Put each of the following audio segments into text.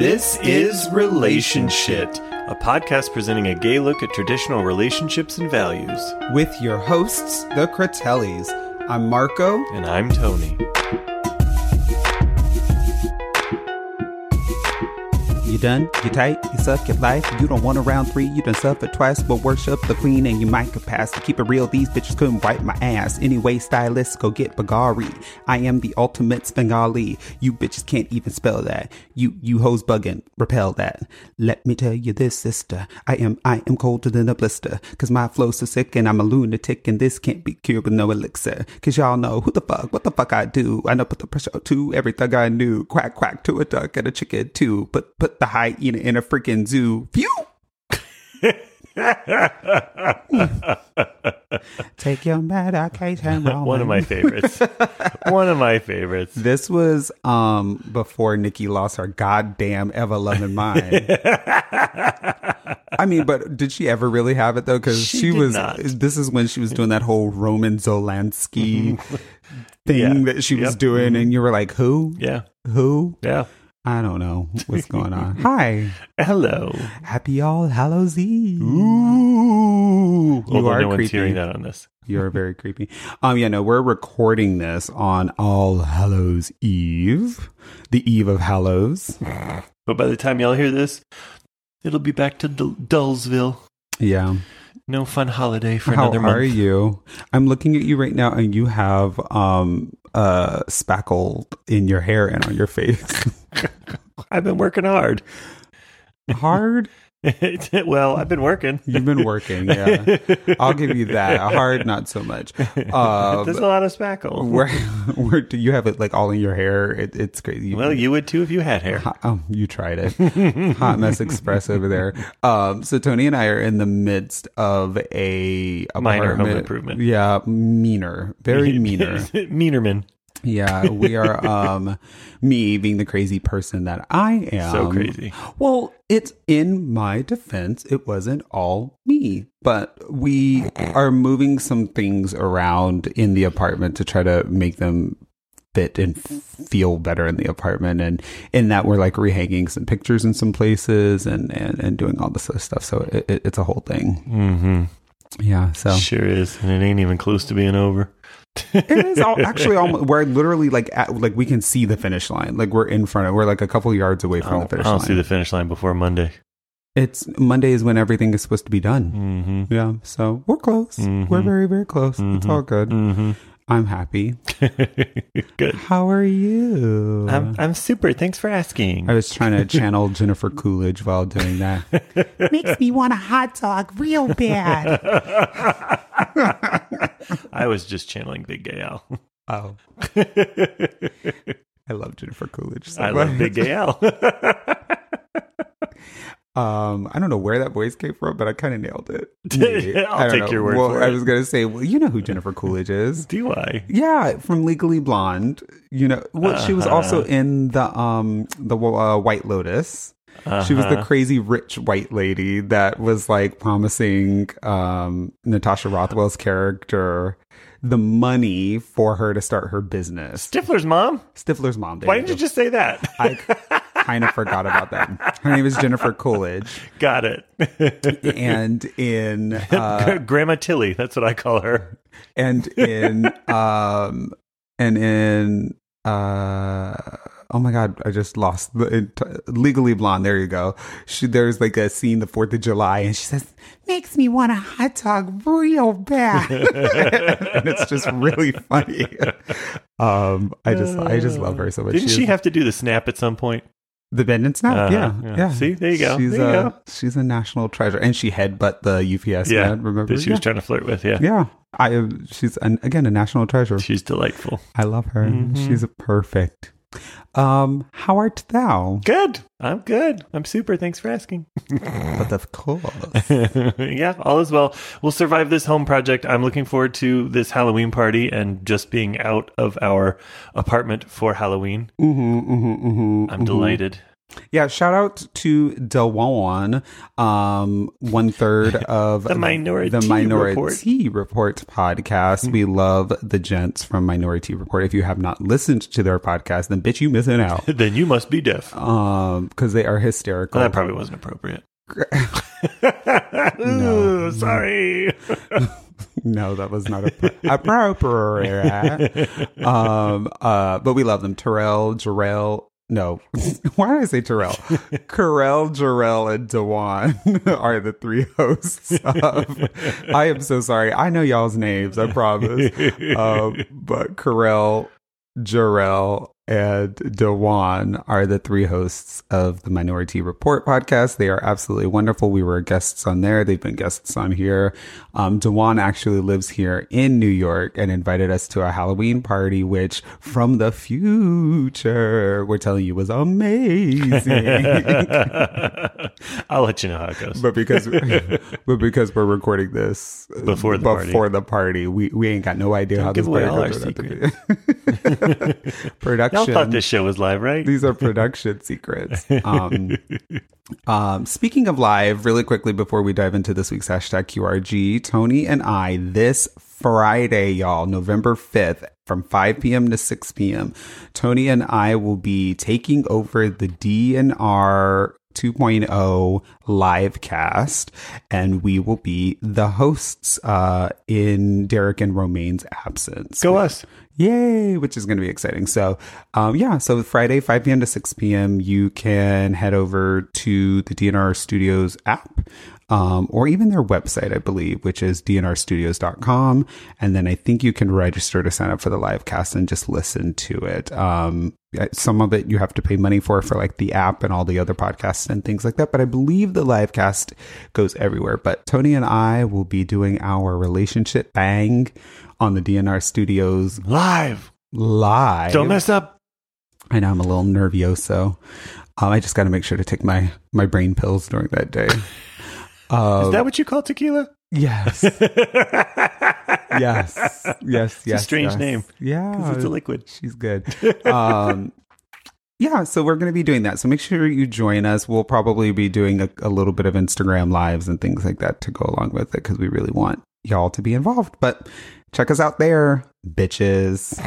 This is Relationship, a podcast presenting a gay look at traditional relationships and values. with your hosts, the Cratellis. I'm Marco. And I'm Tony. Done? You tight? You suck at life? You don't want a round three? You done suffered twice, but worship the queen and you might could pass. To keep it real, these bitches couldn't wipe my ass. Anyway, stylists, go get Bagari. I am the ultimate Svengali. You bitches can't even spell that. You you hoes bugging. Repel that. Let me tell you this, sister. I am I am colder than a blister. Cause my flow's so sick and I'm a lunatic and this can't be cured with no elixir. Cause y'all know who the fuck, what the fuck I do. I know put the pressure to every thug I knew. Quack quack to a duck and a chicken too. Put put the hyena in a freaking zoo. Phew! Take your medication. One of my favorites. One of my favorites. This was um before Nikki lost her goddamn ever loving mind. I mean, but did she ever really have it though? Because She she, was. not. This is when she was doing that whole Roman Zolansky thing Yeah. that she was Yep. doing, and you were like, "Who? Yeah. Who? Yeah. I don't know what's going on." Hi, Hello. happy All Hallows Eve. Ooh. Although are no one's hearing that on this. You're very creepy. Um, yeah, no, we're recording this on All Hallows Eve, the eve of Hallows. But by the time y'all hear this, it'll be back to Dul- Dullsville. Yeah. No fun holiday for How another are you? I'm looking at you right now, and you have um uh spackle in your hair and on your face. I've been working hard. Hard. well, I've been working. You've been working. Yeah, I'll give you that. Hard, not so much. Uh, There's a lot of spackle. where where do you have it like all in your hair? It, it's crazy. Well, you would too if you had hair. Hot, oh, you tried it. Hot Mess Express over there. Um, so Tony and I are in the midst of a Minor home improvement. Yeah, meaner, very meaner. Meanerman. Yeah, we are. Um, me being the crazy person that I am. So crazy. Well, it's in my defense. It wasn't all me, but we are moving some things around in the apartment to try to make them fit and feel better in the apartment and in that we're like rehanging some pictures in some places and and, and doing all this other stuff so it, it, it's a whole thing Mm-hmm. yeah so Sure is, and it ain't even close to being over. it is all, actually almost we're literally like at, like we can see the finish line like we're in front of we're like a couple yards away from I'll, the finish line. I'll line see the finish line before Monday. it's monday is when everything is supposed to be done Mm-hmm. yeah so we're close we're very very close it's all good Mm-hmm. i'm happy Good. how are you I'm I'm super. Thanks for asking. I was trying to channel Jennifer Coolidge while doing that. Makes me want a hot dog real bad. I was just channeling Big Gay Al. Oh, I love Jennifer Coolidge. So I love. Big Gay Al. Um, I don't know where that voice came from, but I kind of nailed it. I'll I take know. your word well, for I it. was gonna say, well, you know who Jennifer Coolidge is. Do I? Yeah, from Legally Blonde. You know, well, she was Uh-huh. also in the um the uh, White Lotus. She was the Uh-huh. crazy rich white lady that was like promising um Natasha Rothwell's character the money for her to start her business. Stifler's mom. Stifler's mom. Why didn't you just say that? I kind of forgot about that. Her name is Jennifer Coolidge, Got it. and in uh, Grandma Tilly. That's what I call her. and in um and in uh oh my god i just lost the ent- legally blonde there you go she there's like a scene the fourth of july and she says makes me want a hot dog real bad and it's just really funny um i just i just love her so much Didn't She she is- have to do the snap at some point? the bend and snap Uh-huh, yeah, yeah. yeah See, there you go, she's there you a go. she's a national treasure and she headbutt the ups Yeah. man remember That she was trying to flirt with. Yeah. yeah i she's an, again a national treasure She's delightful. I love her. Mhm. She's perfect. Um, how art thou? Good. I'm good. I'm super. Thanks for asking. But of course. yeah, all is well. We'll survive this home project. I'm looking forward to this Halloween party and just being out of our apartment for Halloween. mm-hmm, mm-hmm, mm-hmm, I'm delighted. Yeah, shout out to Dewan, um, one third of The Minority the Minority Report, Report. podcast. We love the gents from Minority Report. If you have not listened to their podcast, then bitch, you missing out. then you must be deaf. Um, because they are hysterical. Well, that probably wasn't appropriate. Ooh, sorry. no, that was not appro- appropriate. um, uh, but we love them. Terrell, Jarrell. No, why did I say Terrell? Carell, Jarrell, and Dewan are the three hosts of. I am so sorry. I know y'all's names, I promise. Um, but Carell, Jarrell, and Dewan are the three hosts of the Minority Report podcast. They are absolutely wonderful. We were guests on there. They've been guests on here. Um, Dewan actually lives here in New York and invited us to a Halloween party, which from the future, we're telling you was amazing. I'll let you know how it goes. but because but because we're recording this Before the party. before the party, we, we ain't got no idea how this party goes the- production. Y'all thought this show was live, right? These are production secrets. Um, um, speaking of live, really quickly before we dive into this week's hashtag QRG, Tony and I this Friday, y'all, November 5th, from 5 p.m. to 6 p.m., Tony and I will be taking over the DNR 2.0 live cast and we will be the hosts uh in Derek and Romaine's absence. Go us. Yay, which is going to be exciting. So, um, yeah, so Friday, 5 p.m. to 6 p.m., you can head over to the DNR Studios app. Um, or even their website, I believe, which is dnrstudios.com. And then I think you can register to sign up for the live cast and just listen to it. Um, some of it you have to pay money for, for like the app and all the other podcasts and things like that. But I believe the live cast goes everywhere. But Tony and I will be doing our relationship bang on the DNR Studios Live. live. Don't mess up. I know I'm a little nervioso. Um, I just got to make sure to take my my brain pills during that day. Uh, Is that what you call tequila? yes, yes, yes, yes. strange yes. name. Yeah, Because it's a liquid. She's good. Um, yeah, so we're going to be doing that. So make sure you join us. We'll probably be doing a, a little bit of Instagram lives and things like that to go along with it because we really want y'all to be involved. But check us out there, bitches.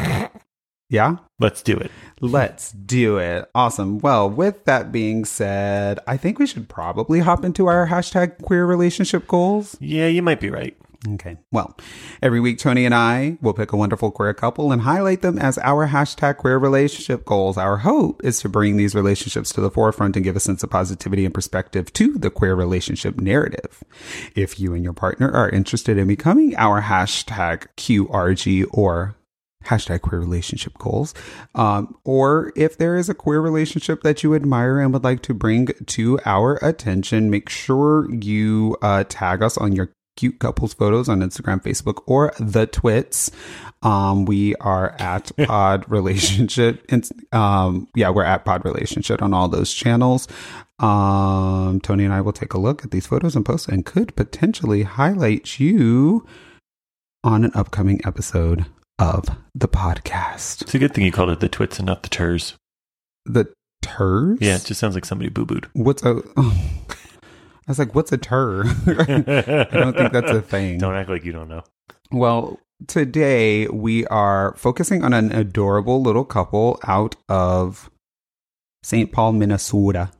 Yeah, Let's do it. let's do it. Awesome. Well, with that being said, I think we should probably hop into our hashtag queer relationship goals. Yeah, you might be right. Okay. Well, every week, Tony and I will pick a wonderful queer couple and highlight them as our hashtag queer relationship goals. Our hope is to bring these relationships to the forefront and give a sense of positivity and perspective to the queer relationship narrative. If you and your partner are interested in becoming our hashtag QRG or hashtag queer relationship goals, um, or if there is a queer relationship that you admire and would like to bring to our attention, make sure you uh, tag us on your cute couples photos on Instagram, Facebook, or the twits. Um, we are at Pod Relationship. Um, yeah, we're at Pod Relationship on all those channels. Um, Tony and I will take a look at these photos and posts and could potentially highlight you on an upcoming episode of the podcast. It's a good thing you called it the twits and not the turs. The turs? Yeah, it just sounds like somebody boo booed. What's a. Oh. I was like, what's a tur? I don't think that's a thing. Don't act like you don't know. Well, today we are focusing on an adorable little couple out of St. Paul, Minnesota.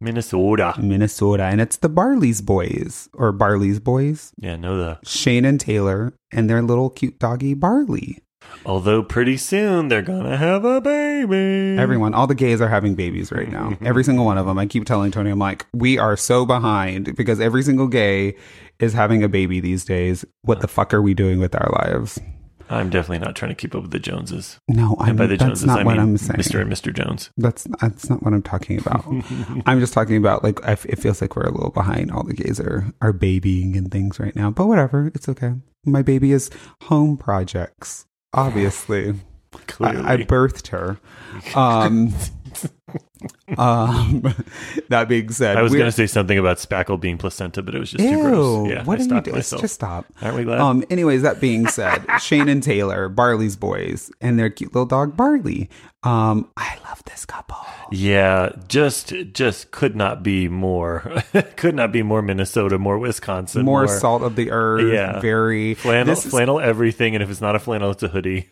Minnesota. Minnesota. And it's the Barley's Boys, or Barley's Boys, Yeah, know the. Shane and Taylor, and their little cute doggy Barley. Although pretty soon they're gonna have a baby. Everyone, all the gays are having babies right now. Every single one of them. I keep telling Tony, I'm like, we are so behind because every single gay is having a baby these days. What the fuck are we doing with our lives? I'm definitely not trying to keep up with the Joneses. No, I'm, And by the that's Joneses, not I what mean I'm saying. Mr. and Mr. Jones. That's that's not what I'm talking about. I'm just talking about like I f it feels like we're a little behind. All the gays are are babying and things right now, but whatever, it's okay. My baby is home projects. Obviously, Clearly. I, I birthed her. Um, um, that being said, I was going to say something about spackle being placenta, but it was just too gross. Yeah, what I are you doing? myself. Just stop. Aren't we glad? Um. Anyways, that being said, Shane and Taylor, Barley's boys, and their cute little dog Barley. Um. I love this couple. Yeah, just just could not be more could not be more Minnesota, more Wisconsin, More, salt of the earth. Yeah. Very flannel, is- flannel everything, and if it's not a flannel, it's a hoodie.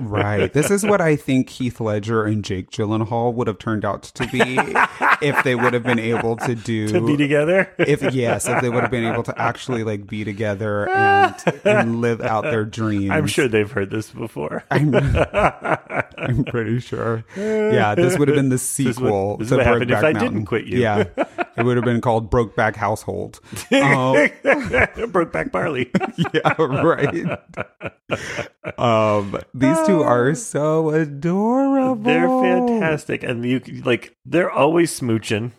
right. This is what I think Heath Ledger and Jake Gyllenhaal would have turned out to be if they would have been able to do to be together. if yes, if they would have been able to actually like be together and, and live out their dreams. I'm sure they've heard this before. I'm, I'm pretty sure. Yeah, this would have been the is what- sequel this to happened if I Mountain. didn't quit you. Yeah, it would have been called Brokeback Household. Um, Broke back barley. yeah, right. Um, these two are so adorable. They're fantastic, and you like they're always smooching,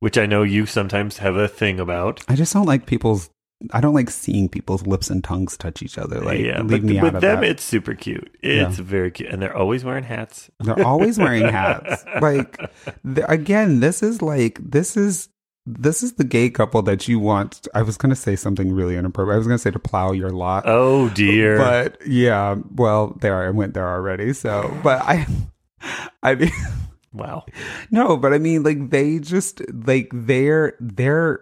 which I know you sometimes have a thing about. I just don't like people's. I don't like seeing people's lips and tongues touch each other. Like, yeah, leave but me out with of them, that. it's super cute. It's very cute, and they're always wearing hats. They're always wearing hats. Like again, this is like this is this is the gay couple that you want. I was going to say something really inappropriate. I was going to say to plow your lot. Oh dear! But yeah, well, there I went there already. So, but I I mean wow, no, but I mean like they just like they're they're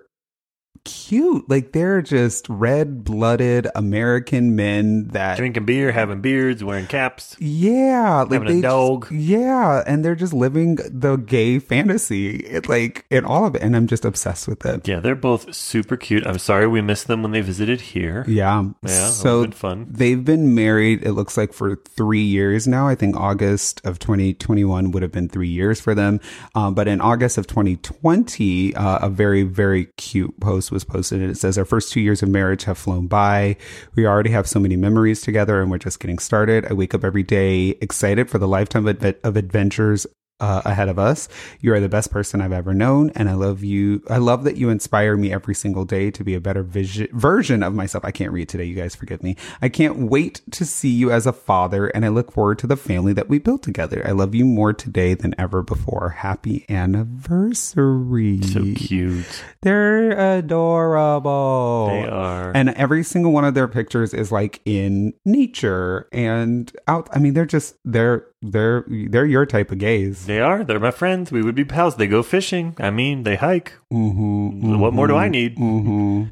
cute. Like they're just red-blooded American men that drinking beer, having beards, wearing caps. Yeah, like they just- dog. yeah, and they're just living the gay fantasy, it, like in all of it, and I'm just obsessed with it. Yeah, they're both super cute. I'm sorry we missed them when they visited here. Yeah, Yeah, so been fun. they've been married. It looks like for three years now. I think August of 2021 would have been three years for them. Um, but in August of 2020, uh, a very very cute post was posted, and it says, "Our first two years of marriage have flown by. We already have so many memories together, and we're just getting started. I wake up every day excited for the lifetime of, of adventures uh, ahead of us. You are the best person I've ever known, and I love you. I love that you inspire me every single day to be a better vision, version of myself. I can't read today, you guys forgive me. I can't wait to see you as a father, and I look forward to the family that we built together. I love you more today than ever before. Happy anniversary! So cute. They're adorable. They are. And every single one of their pictures is like in nature and out. I mean, they're just they're they're they're your type of gays. They are. They're my friends. We would be pals. They go fishing. I mean, they hike. Mm-hmm, What more do I need? hmm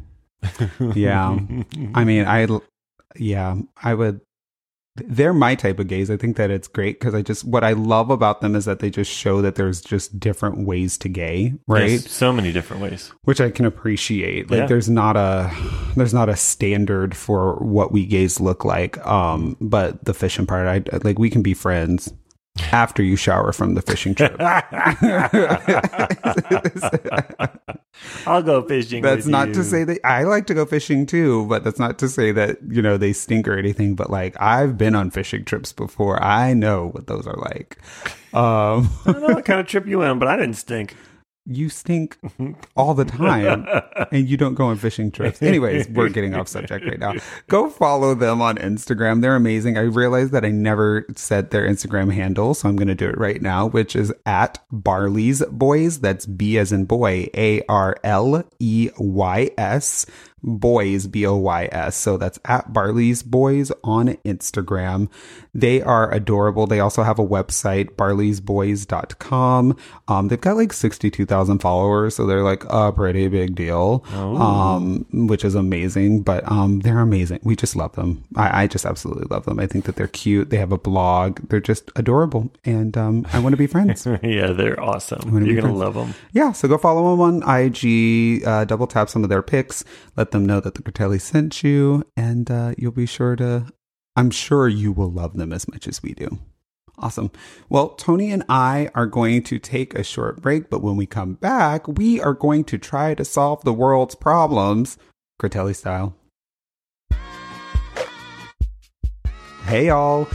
Yeah. I mean, I yeah, I would. They're my type of gays. I think that it's great because I just what I love about them is that they just show that there's just different ways to gay, right? Yes, so many different ways. which I can appreciate. Like Yeah. there's not a there's not a standard for what we gays look like. Um, but the fishing part, I like we can be friends after you shower from the fishing trip. I'll go fishing. That's not you. to say that I like to go fishing too, but that's not to say that, you know, they stink or anything. But like I've been on fishing trips before. I know what those are like. Um I don't know what kind of trip you went on, but I didn't stink. You stink mm-hmm. all the time and you don't go on fishing trips. Anyways, we're getting off subject right now. Go follow them on Instagram. They're amazing. I realized that I never said their Instagram handle, so I'm going to do it right now, which is at Barley's Boys. That's B as in boy, A R L E Y S. Boys, B O Y S. So that's at Barley's Boys on Instagram. They are adorable. They also have a website, barleysboys.com. Um, they've got like 62,000 followers. So they're like a pretty big deal, um, which is amazing. But um, they're amazing. We just love them. I, I just absolutely love them. I think that they're cute. They have a blog. They're just adorable. And um, I want to be friends. yeah, they're awesome. You're gonna love them. Yeah, so go follow them on IG, uh, double tap some of their pics, let them know that the Critelli sent you, and uh, you'll be sure to, I'm sure you will love them as much as we do. Awesome. Well, Tony and I are going to take a short break, but when we come back, we are going to try to solve the world's problems, Critelli style. Hey, y'all.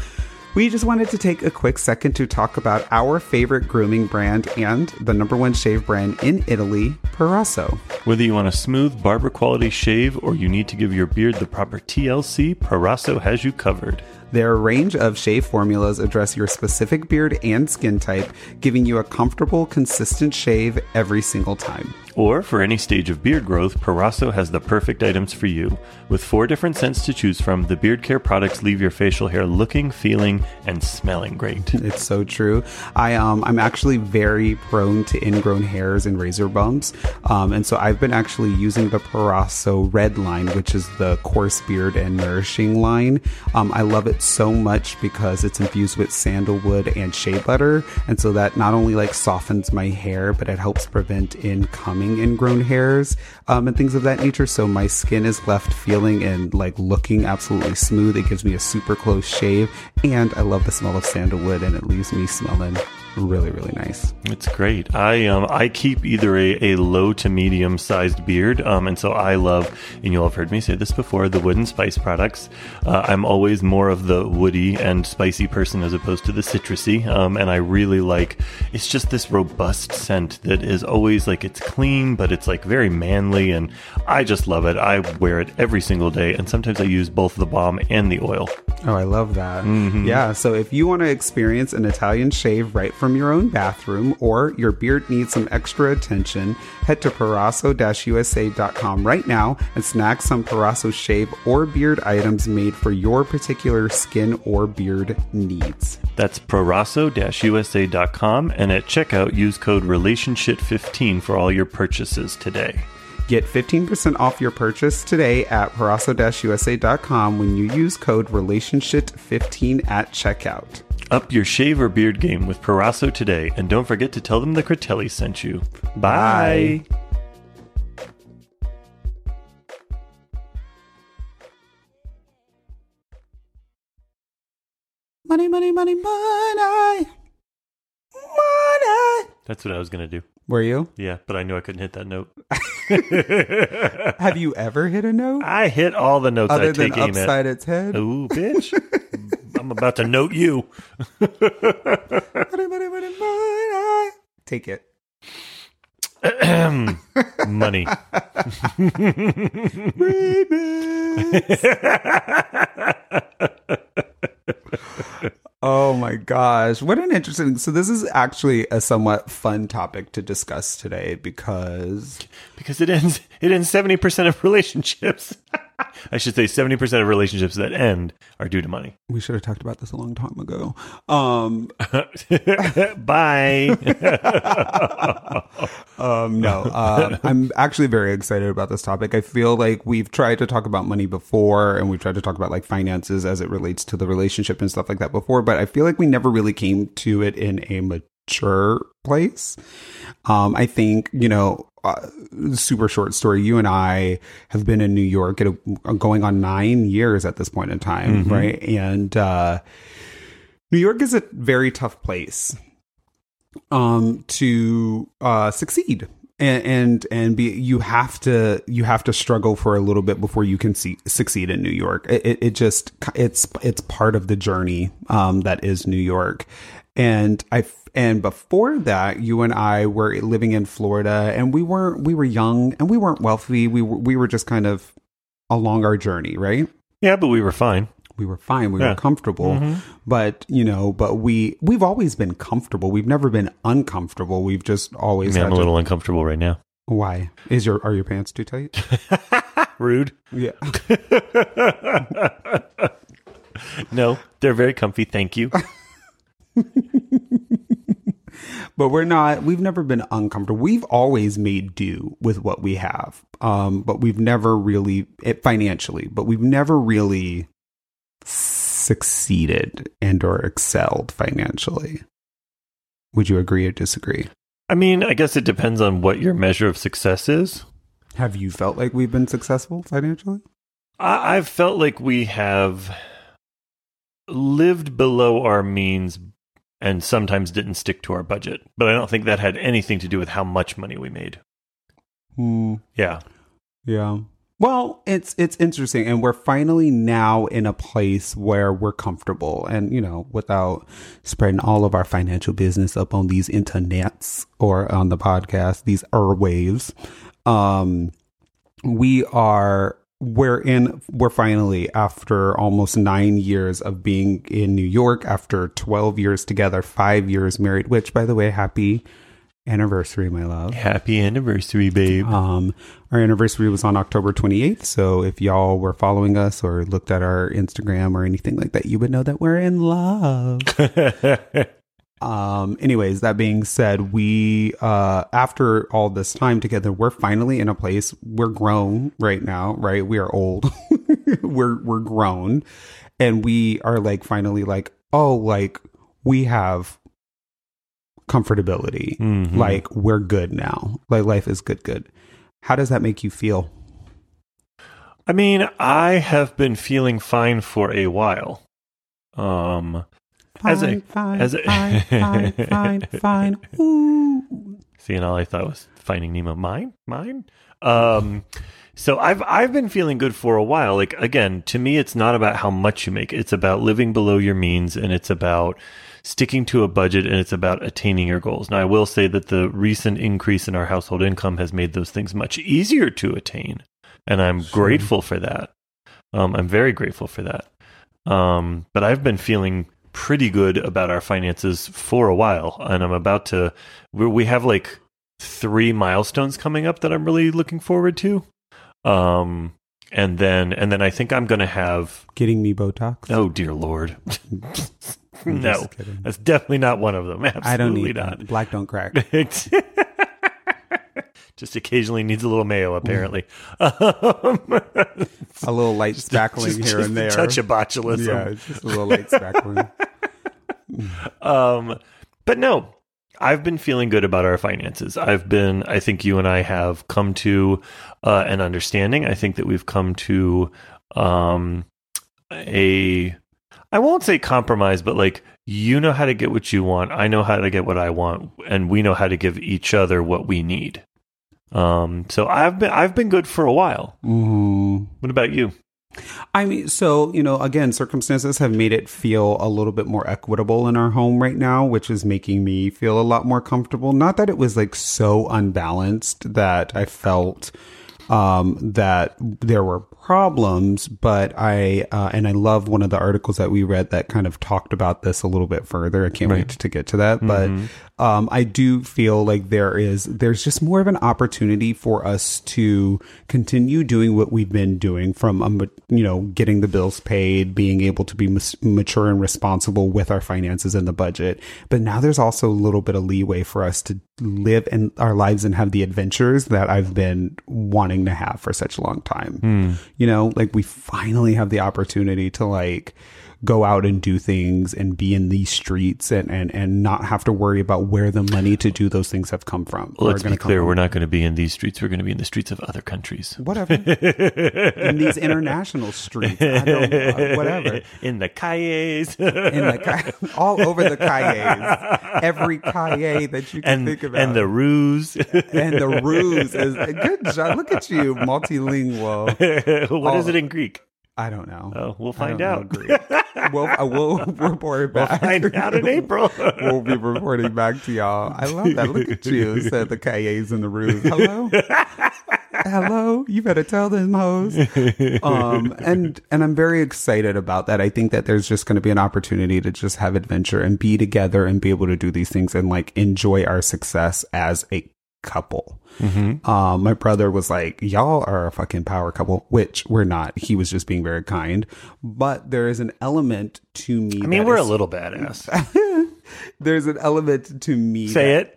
We just wanted to take a quick second to talk about our favorite grooming brand and the number one shave brand in Italy, Parasso. Whether you want a smooth barber quality shave or you need to give your beard the proper TLC, Parasso has you covered. Their range of shave formulas address your specific beard and skin type, giving you a comfortable, consistent shave every single time. Or for any stage of beard growth, Parasso has the perfect items for you. With four different scents to choose from, the beard care products leave your facial hair looking, feeling, and smelling great. It's so true. I um I'm actually very prone to ingrown hairs and razor bumps, um, and so I've been actually using the Parasso Red line, which is the coarse beard and nourishing line. Um, I love it so much because it's infused with sandalwood and shea butter, and so that not only like softens my hair, but it helps prevent incoming ingrown hairs um, and things of that nature. So my skin is left feeling and like looking absolutely smooth. It gives me a super close shave, and I love the smell of sandalwood, and it leaves me smelling really really nice It's great. I um I keep either a, a low to medium sized beard, um, and so I love, and you'll have heard me say this before, the wood and spice products. Uh, I'm always more of the woody and spicy person as opposed to the citrusy, um, and I really like. It's just this robust scent that is always like it's clean, but it's like very manly, and I just love it. I wear it every single day, and sometimes I use both the balm and the oil. Oh i love that. Mm-hmm. Yeah so if you want to experience an italian shave right from your own bathroom or your beard needs some extra attention head to parasso-usa.com right now and snag some parasso shave or beard items made for your particular skin or beard needs. That's prorasso-usa.com, and at checkout use code relationship15 for all your purchases today. Get 15% off your purchase today at parasso-usa.com when you use code relationship15 at checkout. Up your shave or beard game with Parasso today, and don't forget to tell them the Critelli sent you. Bye. Money, money, money, money. Money. That's what I was gonna do. Were you? Yeah, but I knew I couldn't hit that note. Have you ever hit a note I hit all the notes other I than take aim upside at. its head? Ooh, bitch! I'm about to note you. Take it. Money. Oh my gosh. What an interesting. So, this is actually a somewhat fun topic to discuss today because because it ends. It ends seventy percent of relationships. I should say seventy percent of relationships that end are due to money. we should have talked about this a long time ago. Um, Bye. Um, no, uh, I'm actually very excited about this topic. I feel like we've tried to talk about money before and we've tried to talk about like finances as it relates to the relationship and stuff like that before, but I feel like we never really came to it in a mature place. Um, I think, you know, uh, super short story. You and I have been in New York at a, going on nine years at this point in time, right? And, uh, New York is a very tough place um to uh succeed and and and be you have to you have to struggle for a little bit before you can see, succeed in New York it, it, it just it's it's part of the journey um that is New York and I and before that you and I were living in Florida and we weren't we were young and we weren't wealthy we were we were just kind of along our journey right yeah, but we were fine. we were fine we Yeah. were comfortable mm-hmm. but you know but we we've always been comfortable we've never been uncomfortable we've just always had I'm a to- little uncomfortable right now. why is your are your pants too tight Rude. yeah No, they're very comfy. Thank you. but we're not we've never been uncomfortable. We've always made do with what we have um but we've never really it financially but we've never really succeeded and or excelled financially. Would you agree or disagree? I mean, I guess it depends on what your measure of success is. have you felt like we've been successful financially? I, I've felt like we have lived below our means and sometimes didn't stick to our budget. But I don't think that had anything to do with how much money we made. Hmm. Yeah. Yeah. Well, it's it's interesting, and we're finally now in a place where we're comfortable, and you know, without spreading all of our financial business up on these internets or on the podcast, these airwaves. Um, we are we're in we're finally after almost nine years of being in New York, after twelve years together, five years married. Which, by the way, happy anniversary, my love. Happy anniversary, babe. Um, our anniversary was on October 28th. So if y'all were following us or looked at our Instagram or anything like that, you would know that we're in love. um, anyways, that being said, we, uh, after all this time together, we're finally in a place we're grown right now, right? We are old. we're, we're grown and we are like finally like, oh, like we have comfortability. Mhm. Like we're good now. Like life is good, good. How does that make you feel? I mean, I have been feeling fine for a while. Um, As a- Fine, fine, as a- fine, fine, fine, fine. Ooh. seeing all I thought was Finding Nemo. Mine, mine. Um, so I've I've been feeling good for a while. Like again, to me, it's not about how much you make. It's about living below your means, and it's about sticking to a budget, and it's about attaining your goals. Now, I will say that the recent increase in our household income has made those things much easier to attain, and I'm Sure. grateful for that. Um, I'm very grateful for that. Um, but I've been feeling pretty good about our finances for a while, and I'm about to. We we have like three milestones coming up that I'm really looking forward to. Um, and then and then I think I'm going to have. Getting me Botox? Oh dear lord, no, that's definitely not one of them. Absolutely I don't need not. Black don't crack. Just occasionally needs a little mayo, apparently. Um, A little light spackling just- here just and a there. touch of botulism. Yeah, it's just a little light spackling. Um, but no, I've been feeling good about our finances. I've been, I think you and I have come to uh, an understanding. I think that we've come to um, a, I won't say compromise, but like you know how to get what you want. I know how to get what I want, and we know how to give each other what we need. Um, so I've been, I've been good for a while. Mm. What about you? I mean, so, you know, again, circumstances have made it feel a little bit more equitable in our home right now, which is making me feel a lot more comfortable. Not that it was like so unbalanced that I felt um, that there were problems, but I, uh, and I love one of the articles that we read that kind of talked about this a little bit further. I can't wait to get to that. But um, I do feel like there is, there's just more of an opportunity for us to continue doing what we've been doing from, um, you know, getting the bills paid, being able to be mas- mature and responsible with our finances and the budget. But now there's also a little bit of leeway for us to live in our lives and have the adventures that I've been wanting to have for such a long time. You know, like we finally have the opportunity to like go out and do things and be in these streets and and and not have to worry about where the money to do those things have come from. Well, let's be clear. We're not going to be in these streets. We're going to be in the streets of other countries. whatever in these international streets. I don't, uh, whatever. in the calles. In the ca- all over the calles, every calle that you can and think about, and the ruse. and the ruse is good job. Look at you, multilingual. what is Oh. it in Greek? I don't know. Oh, we'll find out. We'll, I will report We'll back. find out in April. we'll be reporting back to y'all. I love that. Look at you, said the KAs in the ruse. Hello, hello. You better tell them hoes. Um, and and I'm very excited about that. I think that there's just going to be an opportunity to just have adventure and be together and be able to do these things and like enjoy our success as a couple. Um, my brother was like, "Y'all are a fucking power couple," which we're not. He was just being very kind, but there is an element to me. I mean, we're a little badass. there's an element to me. Say that- it.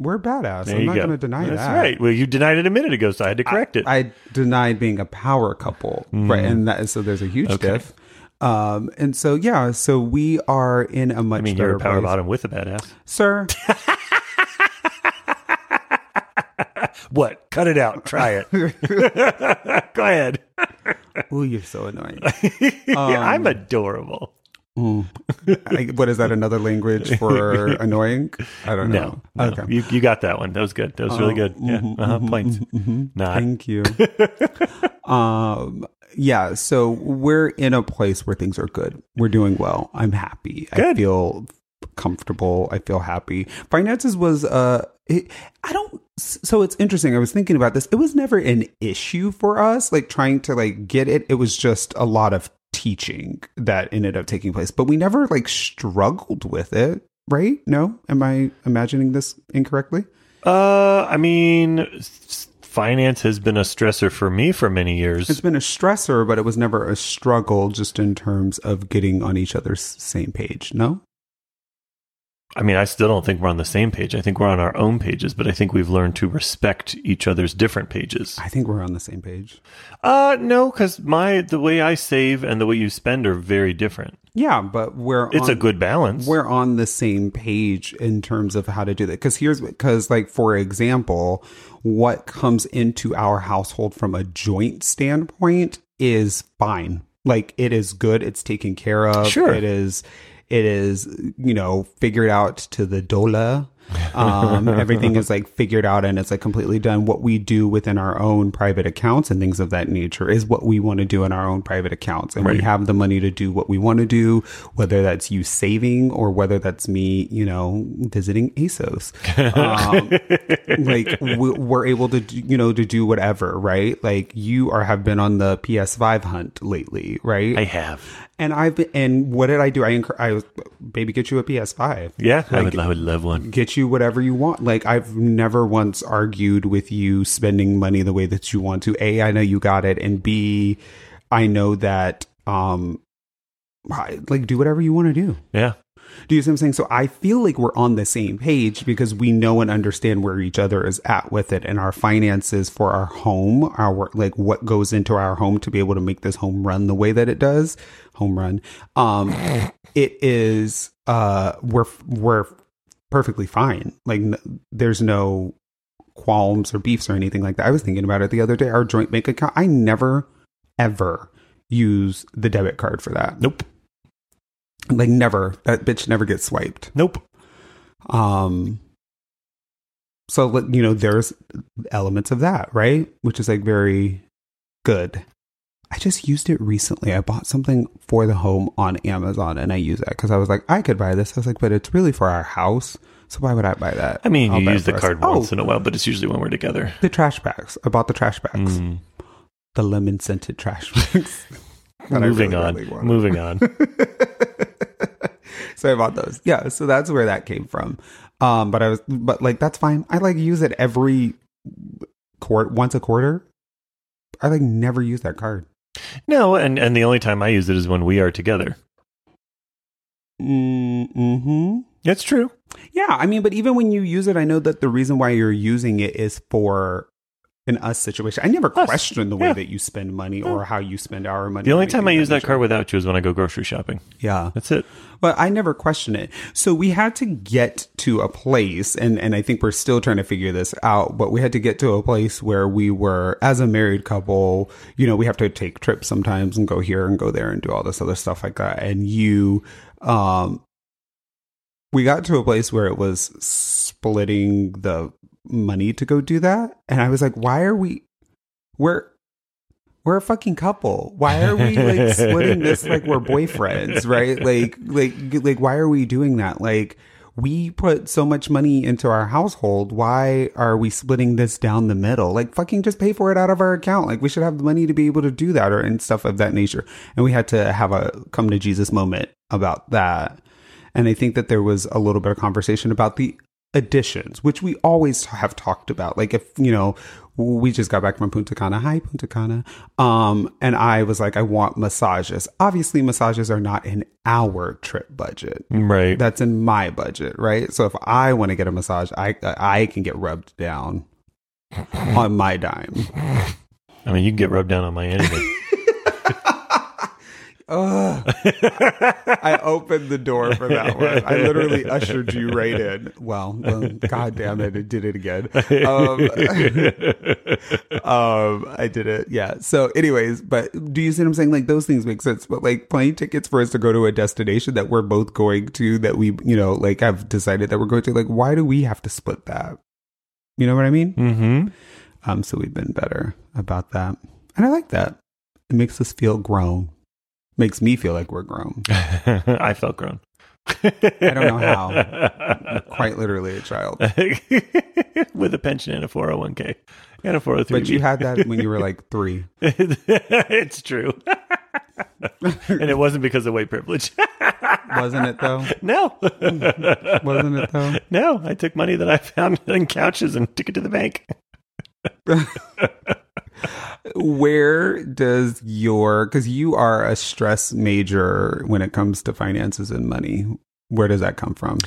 We're badass. There I'm not go. going to deny That's that. right. Well, you denied it a minute ago, so I had to correct it. I denied being a power couple, right? And that so there's a huge Mm. Okay. diff. Um, and so yeah, so we are in a much I mean, better you're a power place. bottom with a badass. sir. What? Cut it out. Try it. Go ahead. Ooh, you're so annoying. Um, I'm adorable. I, what is that? Another language for annoying? I don't know. No, no. Okay. You, you got that one. That was good. That was really Oh, good. Yeah. mhm, uh-huh. mhm, Points. mhm, mhm. Not. Thank you. Um, yeah, so we're in a place where things are good. We're doing well. I'm happy. I feel comfortable. I feel happy. Finances was uh it, I don't so it's interesting. I was thinking about this. It was never an issue for us like trying to like get it. It was just a lot of teaching that ended up taking place, but we never like struggled with it, right? No? Am I imagining this incorrectly? Uh, I mean, finance has been a stressor for me for many years. It's been a stressor, but it was never a struggle just in terms of getting on each other's same page. No? I mean, I still don't think we're on the same page. I think we're on our own pages, but I think we've learned to respect each other's different pages. I think we're on the same page. Uh, no, because my the way I save and the way you spend are very different. Yeah, but we're It's on, a good balance. we're on the same page in terms of how to do that. Because here's because like for example, what comes into our household from a joint standpoint is fine. Like it is good. It's taken care of. Sure. It is. It is you know figured out to the dollar. Um, everything is like figured out and it's like completely done. What we do within our own private accounts and things of that nature is what we want to do in our own private accounts. And we have the money to do what we want to do, whether that's you saving or whether that's me, you know, visiting ASOS. Um, like we, we're able to, you know, to do whatever, right? Like you are have been on the PS5 hunt lately, right? I have. And I've been, and what did I do? I encour- I was, baby, get you a PS5 Yeah, I would. I would love one. get you whatever you want. Like I've never once argued with you spending money the way that you want to. A, I know you got it, and B, I know that um, like do whatever you want to do. Yeah. Do you see what I'm saying? So I feel like we're on the same page because we know and understand where each other is at with it and our finances for our home, our like what goes into our home to be able to make this home run the way that it does. Home run. Um it is uh we're we're perfectly fine. Like n- there's no qualms or beefs or anything like that. I was thinking about it the other day. Our joint bank account, I never ever use the debit card for that. Nope. Like never. That bitch never gets swiped. Nope. Um so you know there's elements of that, right? Which is like very good. I just used it recently. I bought something for the home on Amazon and I use that cuz I was like I could buy this. I was like but it's really for our house. So why would I buy that? I mean, I'll you use the us. card Oh, once in a while, but it's usually when we're together. the trash bags. I bought the trash bags. Mm. The lemon scented trash bags. Moving really, on. really wanted. Moving on. bought those. Yeah, so that's where that came from. Um, but I was, but like that's fine. I like use it every quart once a quarter. I like never use that card. no, and and the only time I use it is when we are together. Mm-hmm. That's true. Yeah, I mean, but even when you use it, I know that the reason why you're using it is for an us situation. I never Us. question the way Yeah. that you spend money or how you spend our money. The only time I use that card without you is when I go grocery shopping. Yeah. That's it. But I never question it. So we had to get to a place, and, and I think we're still trying to figure this out, but we had to get to a place where we were, as a married couple, you know, we have to take trips sometimes and go here and go there and do all this other stuff like that. And you, um, we got to a place where it was splitting the money to go do that. And I was like, why are we, we're, we're a fucking couple. Why are we like splitting this like we're boyfriends, right? Like, like, like, why are we doing that? Like, we put so much money into our household. Why are we splitting this down the middle? Like, fucking just pay for it out of our account. Like, we should have the money to be able to do that or and stuff of that nature. And we had to have a come to Jesus moment about that. And I think that there was a little bit of conversation about the additions, which we always have talked about. Like if, you know, we just got back from Punta Cana. Hi, Punta Cana. Um, and I was like, I want massages. Obviously, massages are not in our trip budget. Right. That's in my budget, right? So if I want to get a massage, I I can get rubbed down on my dime. I mean, you can get rubbed down on my anything. Ugh. I opened the door for that one. I literally ushered you right in. Well, well god damn it, it did it again. Um, um, I did it. Yeah. So, anyways, but do you see what I'm saying? Like those things make sense. But like plane tickets for us to go to a destination that we're both going to, that we, you know, like I've decided that we're going to, like, why do we have to split that? You know what I mean? mm-hmm. Um, so we've been better about that. And I like that. It makes us feel grown. Makes me feel like we're grown. I felt grown. I don't know how. Quite literally a child. With a pension and a 401k and a 403b. But you had that when you were like three. it's true. and it wasn't because of white privilege. Wasn't it though? no. Wasn't it though? No, I took money that I found in couches and took it to the bank. Where does your because you are a stress major when it comes to finances and money? Where does that come from?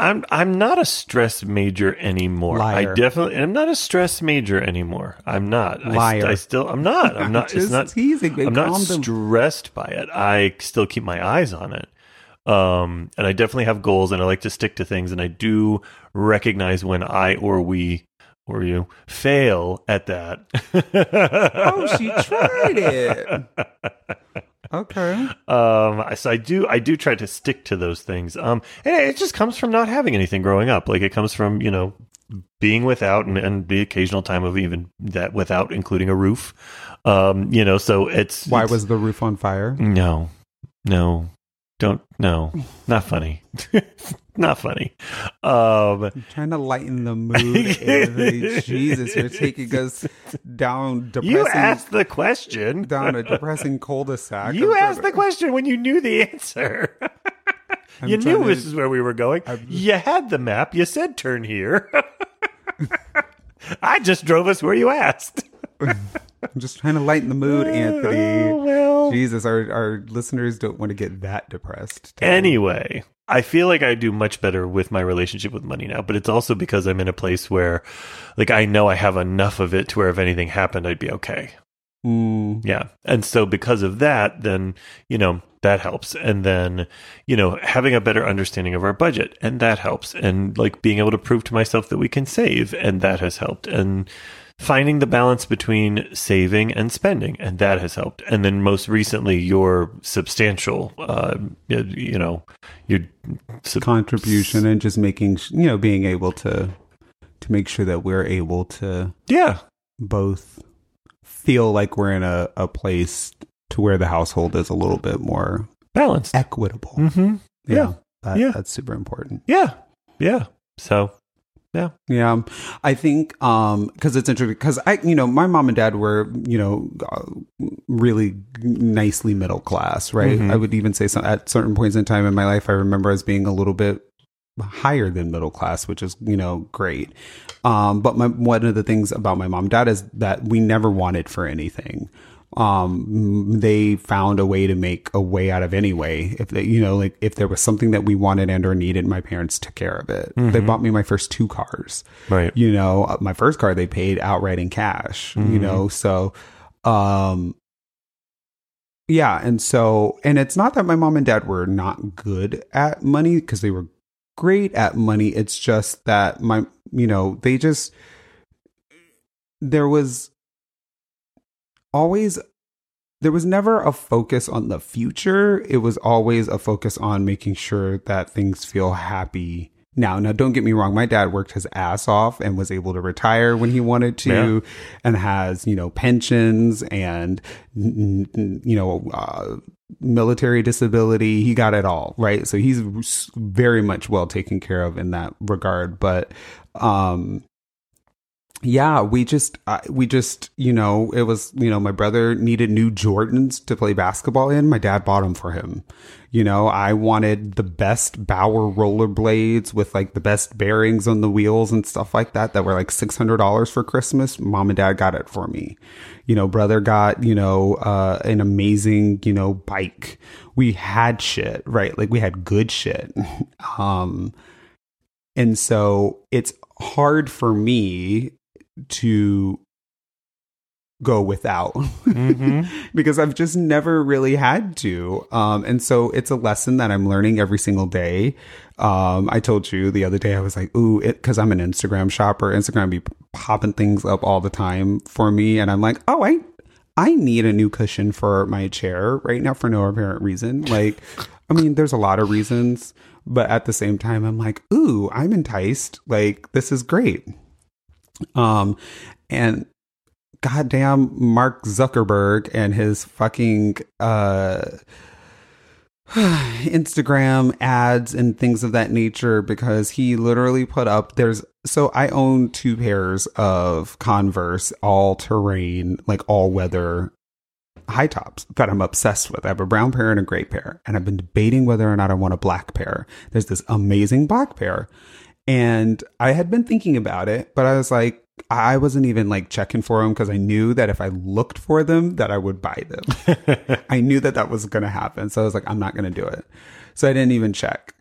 I'm I'm not a stress major anymore. Liar. I definitely I'm not a stress major anymore. I'm not. I, Liar. st- I still I'm not. I'm not. Just it's not. teasing. I'm not stressed by it. I still keep my eyes on it. Um, and I definitely have goals, and I like to stick to things. And I do recognize when I or we or you fail at that. oh, she tried it. Okay. um so i do i do try to stick to those things um and it just comes from not having anything growing up like it comes from you know being without and, and the occasional time of even that without including a roof um you know so it's Why it's- was the roof on fire? no no don't no not funny not funny um I'm trying to lighten the mood. Anthony. Jesus, you're taking us down depressing you asked the question down a depressing cul-de-sac. you I'm asked the question when you knew the answer you knew to- this is where we were going. you had the map. You said turn here. I just drove us where you asked. I'm just trying to lighten the mood, Oh, Anthony. well. Jesus, our our listeners don't want to get that depressed. today. Anyway, I feel like I do much better with my relationship with money now, but it's also because I'm in a place where, like, I know I have enough of it to where if anything happened, I'd be okay. Mm, Yeah. And so because of that, then, you know, that helps. And then, you know, having a better understanding of our budget, and that helps. And like being able to prove to myself that we can save, and that has helped. And finding the balance between saving and spending, and that has helped. And then most recently, your substantial, uh, you know, your sub- contribution and just making you know being able to to make sure that we're able to Yeah. both feel like we're in a, a place to where the household is a little bit more Balanced. equitable. Mm-hmm. Yeah. That, Yeah. that's super important. Yeah. Yeah. So, Yeah, Yeah. I think um because it's interesting because I you know my mom and dad were you know uh, really nicely middle class, right? Mhm. I would even say some at certain points in time in my life I remember as being a little bit higher than middle class, which is you know great. Um, but my one of the things about my mom and dad is that we never wanted for anything. Um, they found a way to make a way out of any way. If they, you know, like if there was something that we wanted and or needed, my parents took care of it. They bought me my first two cars right. you know uh, my first car they paid outright in cash you Mhm. know so um yeah and so and it's not that my mom and dad were not good at money because they were great at money it's just that my you know they just there was always there was never a focus on the future. It was always a focus on making sure that things feel happy now. Now don't get me wrong my dad worked his ass off and was able to retire when he wanted to and has you know pensions and you know uh, military disability. He got it all right? So he's very much well taken care of in that regard. But um yeah we just uh, we just you know it was you know my brother needed new jordans to play basketball in. My dad bought them for him. You know i wanted the best bauer rollerblades with like the best bearings on the wheels and stuff like that that were like $600 for christmas. Mom and dad got it for me. You know brother got you know uh an amazing you know bike. We had shit right? Like we had good shit. Um and so it's hard for me to go without hmm because I've just never really had to. Um, and so it's a lesson that I'm learning every single day. Um, I told you the other day, I was like, ooh, cause I'm an Instagram shopper. Instagram be popping things up all the time for me. And I'm like, oh, I, I need a new cushion for my chair right now for no apparent reason. Like, I mean, there's a lot of reasons, but at the same time, I'm like, ooh, I'm enticed. Like, this is great. Um, and goddamn Mark Zuckerberg and his fucking uh Instagram ads and things of that nature because he literally put up there's so I own two pairs of Converse all terrain like all weather high tops that I'm obsessed with. I have a brown pair and a gray pair and I've been debating whether or not I want a black pair. There's this amazing black pair and I had been thinking about it but I was like I wasn't even like checking for them because I knew that if I looked for them, that I would buy them. I knew that that was going to happen. So I was like, I'm not going to do it. So I didn't even check.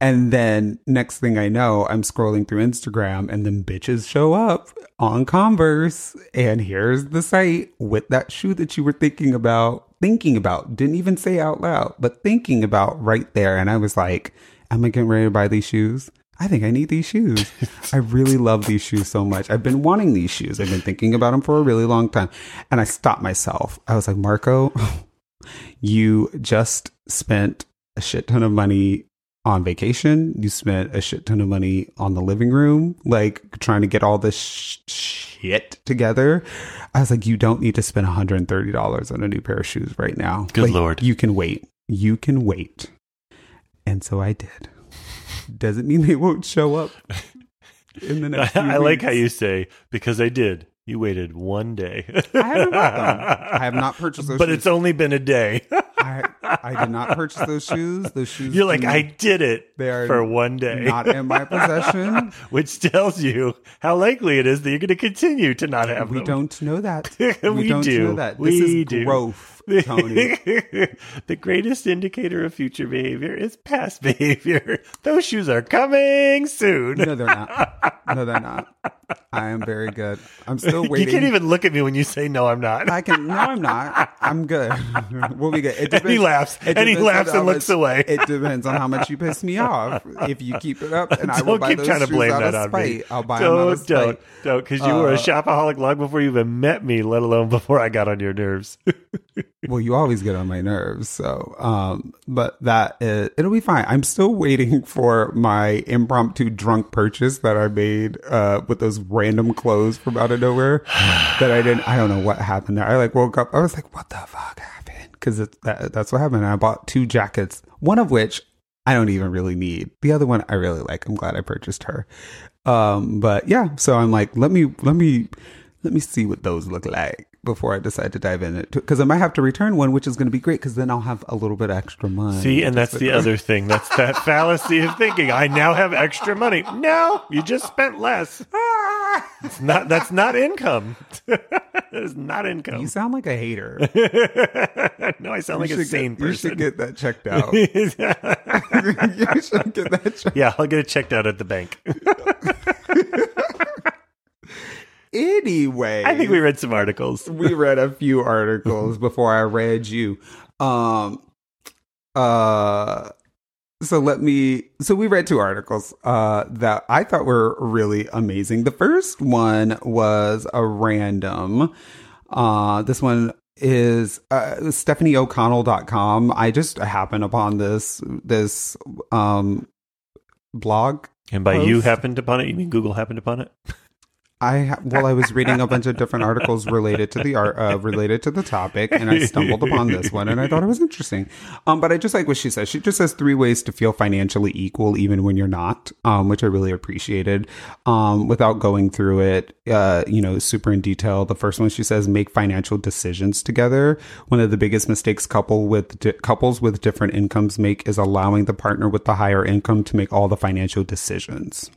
And then next thing I know, I'm scrolling through Instagram and then bitches show up on Converse. And here's the site with that shoe that you were thinking about, thinking about, didn't even say out loud, but thinking about right there. And I was like, am I getting ready to buy these shoes? I think I need these shoes. I really love these shoes so much. I've been wanting these shoes. I've been thinking about them for a really long time. And I stopped myself. I was like, Marco, you just spent a shit ton of money on vacation. You spent a shit ton of money on the living room, like trying to get all this sh- shit together. I was like, you don't need to spend $130 on a new pair of shoes right now. Good Like, Lord. You can wait. You can wait. And so I did. Doesn't mean they won't show up in the next. I, few I like how you say because I did. You waited one day. I haven't bought them. I have not purchased those. but shoes. it's only been a day. I, I did not purchase those shoes. Those shoes. You're like, I did it They are for one day. not in my possession. Which tells you how likely it is that you're going to continue to not have We them. We don't know that. We don't do. know that. We this is do. growth, Tony. the greatest indicator of future behavior is past behavior. Those shoes are coming soon. no, they're not. No, they're not. I am very good. I'm still waiting. You can't even look at me when you say no. I'm not. I can. No, I'm not. I'm good. we'll be good. It And he laughs. And he laughs and looks much- away. It depends on how much you piss me off. If you keep it up, and I will Don't buy keep those trying to blame out that of on spite. me. I'll buy them out don't, don't, don't, because you were a Uh, shopaholic long before you even met me, let alone before I got on your nerves. Well, you always get on my nerves. So, um, but that is, it'll be fine. I'm still waiting for my impromptu drunk purchase that I made, uh, with those random clothes from out of nowhere that I didn't, I don't know what happened there. I like woke up. I was like, what the fuck happened? Cause it's, that, that's what happened. I bought two jackets, one of which I don't even really need. The other one I really like. I'm glad I purchased her. Um, but yeah, so I'm like, let me, let me, let me see what those look like before I decide to dive in it. Because I might have to return one, which is going to be great because then I'll have a little bit extra money. See, and that's the other thing. That's that fallacy of thinking. I now have extra money. No, you just spent less. It's not. That's not income. that is not income. You sound like a hater. no, I sound like a sane get, you person. should get that checked out. you should get that checked yeah, I'll get it checked out at the bank. Anyway, I think we read some articles. we read a few articles before I read you. Um uh so let me so we read two articles uh that I thought were really amazing. The first one was a random uh this one is uh, stefanieoconnell.com. I just happened upon this this um blog And by you happened upon it, you mean Google happened upon it? I ha- well, I was reading a bunch of different articles related to the art, uh, related to the topic, and I stumbled upon this one, and I thought it was interesting. Um, but I just like what she says. She just says three ways to feel financially equal, even when you're not, um, which I really appreciated. Um, without going through it, uh, you know, super in detail. The first one she says make financial decisions together. One of the biggest mistakes couple with di- couples with different incomes make is allowing the partner with the higher income to make all the financial decisions.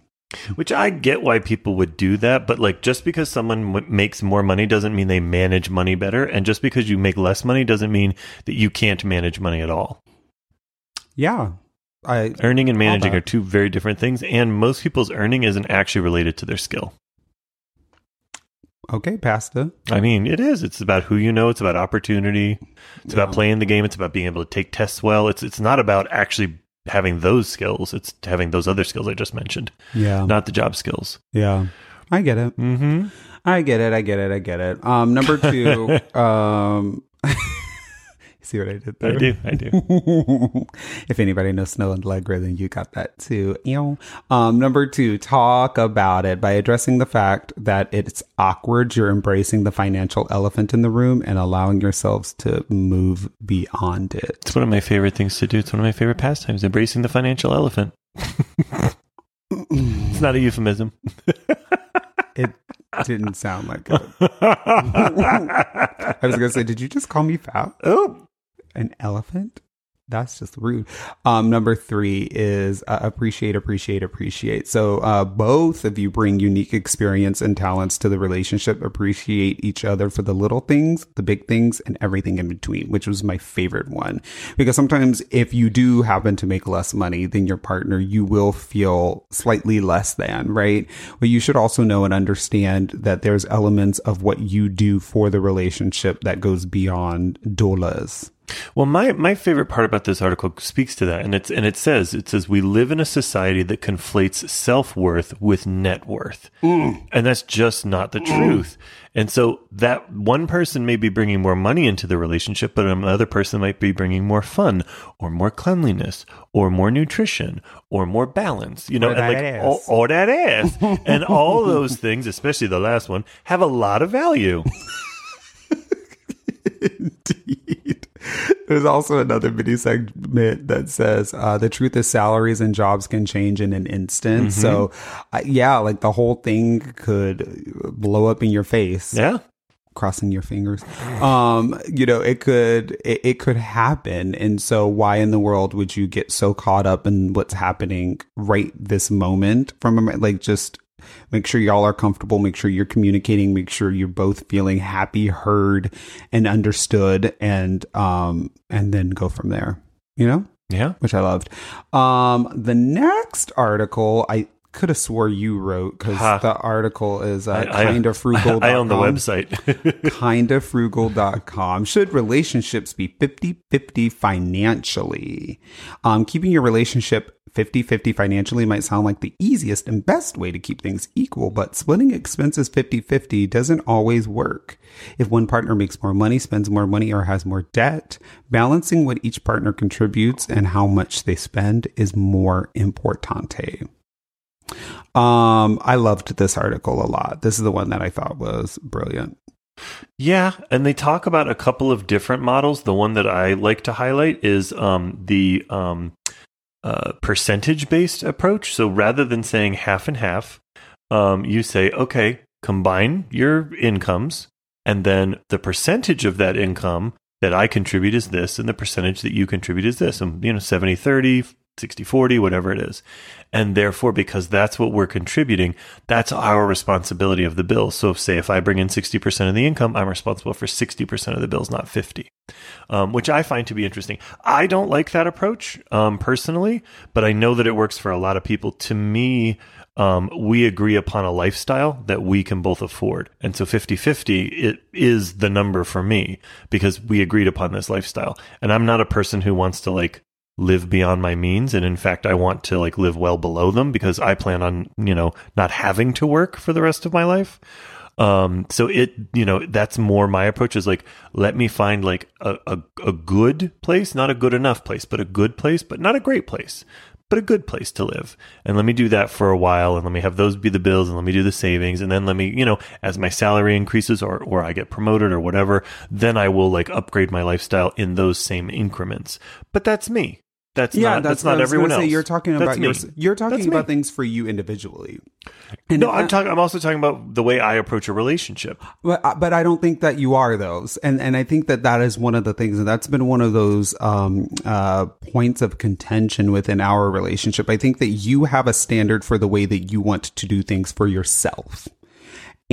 Which I get why people would do that, but like just because someone w- makes more money doesn't mean they manage money better, and just because you make less money doesn't mean that you can't manage money at all. Yeah, I Earning and managing are two very different things, and most people's earning isn't actually related to their skill. okay, pasta. I mean, it is. It's about who you know. It's about opportunity. It's about playing the game. It's about being able to take tests well. It's it's not about actually having those skills. It's having those other skills I just mentioned, Yeah. not the job skills. Yeah. I get it. See what I did there? I do. I do. if anybody knows Snow and Allegra, then you got that too. Um, number two, talk about it by addressing the fact that it's awkward. You're embracing the financial elephant in the room and allowing yourselves to move beyond it. It's one of my favorite things to do. It's one of my favorite pastimes, embracing the financial elephant. it's not a euphemism. It didn't sound like it. I was going to say, did you just call me fat? Oh, An elephant? That's just rude. Um, number three is uh, appreciate, appreciate, appreciate. So uh, both of you bring unique experience and talents to the relationship. Appreciate each other for the little things, the big things, and everything in between, which was my favorite one. Because sometimes if you do happen to make less money than your partner, you will feel slightly less than, right? But you should also know and understand that there's elements of what you do for the relationship that goes beyond dollars. Well, my, my favorite part about this article speaks to that, and it's and it says it says we live in a society that conflates self worth with net worth, and that's just not the truth. And so that one person may be bringing more money into the relationship, but another person might be bringing more fun, or more cleanliness, or more nutrition, or more balance. You know, Or and that like ass. all, or that ass, and all those things, especially the last one, have a lot of value. Indeed. There's also another mini segment that says uh, the truth is salaries and jobs can change in an instant. So, uh, yeah, like the whole thing could blow up in your face. Yeah. Crossing your fingers, um, you know, it could it, it could happen, and so why in the world would you get so caught up in what's happening right this moment? From a- like just make sure y'all are comfortable. Make sure you're communicating. Make sure you're both feeling happy heard and understood and um and then go from there. You know? Yeah. which i loved. Um the next article i could have swore you wrote because Ha. the article is uh, kind of frugal I own the website. kindofrugal.com. Should relationships be 50-50 financially? Um, keeping your relationship 50-50 financially might sound like the easiest and best way to keep things equal, but splitting expenses 50-50 doesn't always work. If one partner makes more money, spends more money, or has more debt, balancing what each partner contributes and how much they spend is more importante. Um, I loved this article a lot. This is the one that I thought was brilliant. Yeah, and they talk about a couple of different models. The one that I like to highlight is um, the um, uh, percentage based approach. So rather than saying half and half, um, you say, okay, combine your incomes, and then the percentage of that income that I contribute is this, and the percentage that you contribute is this. And, you know, 70 30, 60 40, whatever it is. And therefore, because that's what we're contributing, that's our responsibility of the bill. So, if, say, if I bring in 60% of the income, I'm responsible for 60% of the bills, not 50, um, which I find to be interesting. I don't like that approach um, personally, but I know that it works for a lot of people. To me, um, we agree upon a lifestyle that we can both afford. And so 50 50, it is the number for me because we agreed upon this lifestyle. And I'm not a person who wants to like live beyond my means. And in fact, I want to like live well below them because I plan on, you know, not having to work for the rest of my life. Um, so it, you know, that's more my approach is like, let me find like a, a, a good place, not a good enough place, but a good place, but not a great place, but a good place to live. And let me do that for a while and let me have those be the bills and let me do the savings. And then let me, you know, as my salary increases or, or I get promoted or whatever, then I will like upgrade my lifestyle in those same increments. But that's me. That's not, that's, what not everyone else. say. You're talking That's about your, you're talking That's about me. things for you individually. And No, I'm talking. I'm also talking about the way I approach a relationship. But uh, but I don't think that you are those, and and I think that that is one of the things, and that's been one of those um uh points of contention within our relationship. I think that you have a standard for the way that you want to do things for yourself.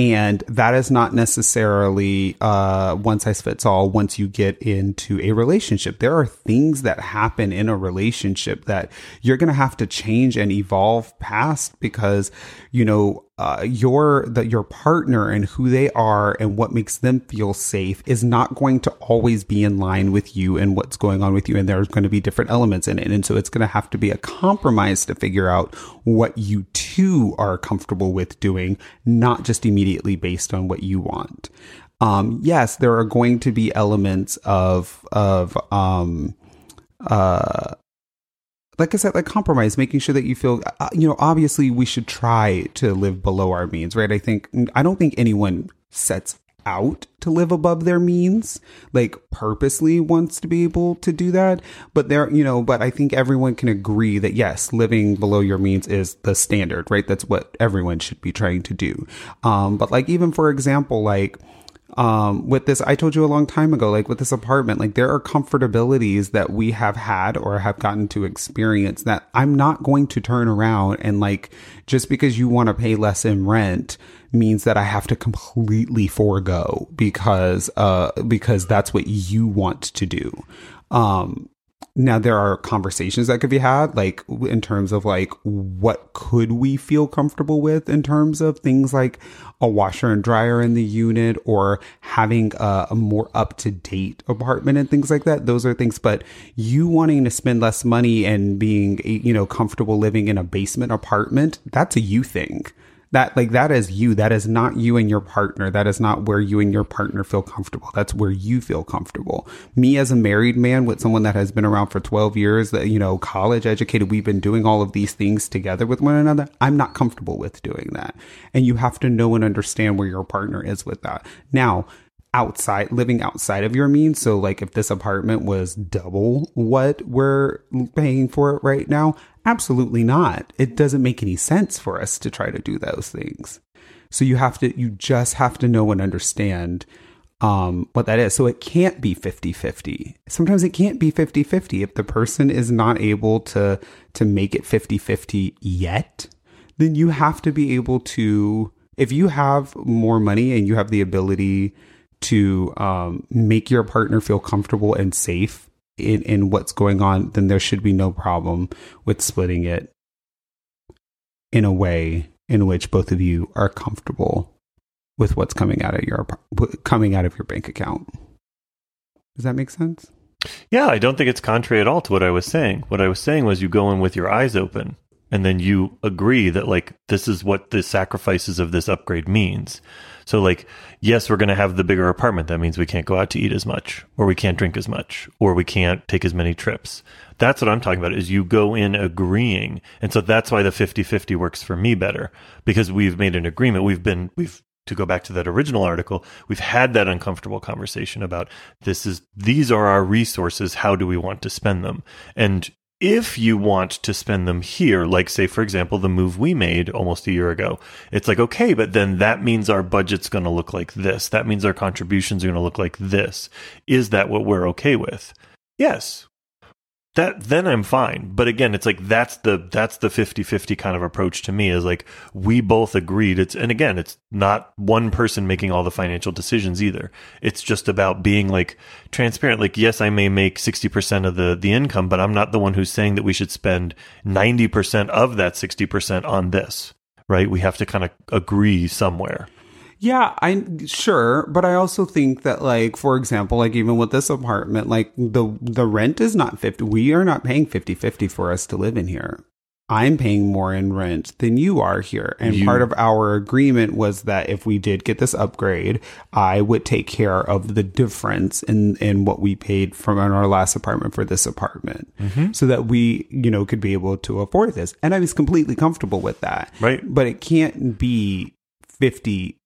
And that is not necessarily uh, one size fits all once you get into a relationship. There are things that happen in a relationship that you're going to have to change and evolve past because, you know, uh, your that your partner and who they are and what makes them feel safe is not going to always be in line with you and what's going on with you. And there's going to be different elements in it. And so it's going to have to be a compromise to figure out what you two are comfortable with doing not just immediately based on what you want. Um, yes, there are going to be elements of of um, uh, like I said, like compromise, making sure that you feel, uh, you know, obviously we should try to live below our means, right? I think I don't think anyone sets out to live above their means, like purposely wants to be able to do that. But there, you know, but I think everyone can agree that yes, living below your means is the standard, right? That's what everyone should be trying to do. Um, but like even for example, like, um, with this, I told you a long time ago, like with this apartment, like there are comfortabilities that we have had or have gotten to experience that I'm not going to turn around and like just because you want to pay less in rent means that I have to completely forego because, uh, because that's what you want to do. Um, now there are conversations that could be had, like in terms of like what could we feel comfortable with in terms of things like a washer and dryer in the unit or having a, a more up to date apartment and things like that. Those are things, but you wanting to spend less money and being, eh, you know, comfortable living in a basement apartment, that's a you thing that like that is you. That is not you and your partner. That is not where you and your partner feel comfortable. That's where you feel comfortable. Me as a married man with someone that has been around for 12 years that you know college educated we've been doing all of these things together with one another i'm not comfortable with doing that. And you have to know and understand where your partner is with that. Now outside living outside of your means so like if this apartment was double what we're paying for it right now absolutely not. It doesn't make any sense for us to try to do those things. So you have to you just have to know and understand um, what that is. So it can't be 50-50 sometimes it can't be 50-50 if the person is not able to to make it 50-50 yet then you have to be able to if you have more money and you have the ability to um, make your partner feel comfortable and safe in, in what's going on, then there should be no problem with splitting it in a way in which both of you are comfortable with what's coming out of your coming out of your bank account. Does that make sense? Yeah, I don't think it's contrary at all to what I was saying. What I was saying was you go in with your eyes open and then you agree that like this is what the sacrifices of this upgrade means. So like yes, we're going to have the bigger apartment. That means we can't go out to eat as much or we can't drink as much or we can't take as many trips. That's what I'm talking about is you go in agreeing. And so that's why the 50-50 works for me better because we've made an agreement. We've been we've to go back to that original article, we've had that uncomfortable conversation about this is these are our resources. How do we want to spend them? And if you want to spend them here, like say, for example, the move we made almost a year ago, it's like, okay, but then that means our budget's going to look like this. That means our contributions are going to look like this. Is that what we're okay with? Yes, that then I'm fine. But again, it's like that's the that's the 50-50 kind of approach to me is like we both agreed it's and again, it's not one person making all the financial decisions either. It's just about being like transparent. Like yes, I may make 60% of the the income, but I'm not the one who's saying that we should spend 90% of that 60% on this. Right? We have to kind of agree somewhere. Yeah, I sure, but I also think that like for example, like even with this apartment, like the the rent is not 50 we are not paying 50-50 for us to live in here. I'm paying more in rent than you are here. And you, part of our agreement was that if we did get this upgrade, I would take care of the difference in, in what we paid from our last apartment for this apartment mm-hmm. so that we, you know, could be able to afford this. And I was completely comfortable with that. Right. But it can't be 50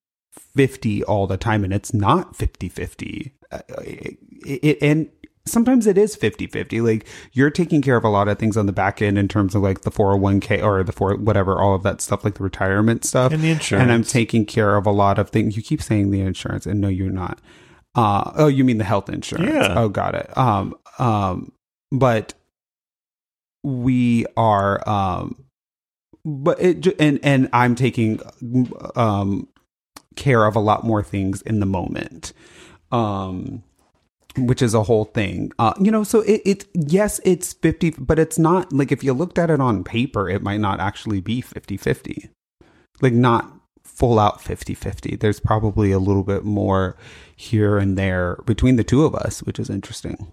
50 all the time and it's not 50 50 uh, it, it, and sometimes it is 50 50 like you're taking care of a lot of things on the back end in terms of like the 401k or the four whatever all of that stuff like the retirement stuff. And the insurance and i'm taking care of a lot of things. You keep saying the insurance and no you're not. Uh oh you mean the health insurance. Yeah. oh got it. Um um but we are um but it and and i'm taking um care of a lot more things in the moment. Um, which is a whole thing. Uh, you know, so it, it, yes, it's 50, but it's not like if you looked at it on paper, it might not actually be 50 50. Like, not full out 50 50. There's probably a little bit more here and there between the two of us, which is interesting.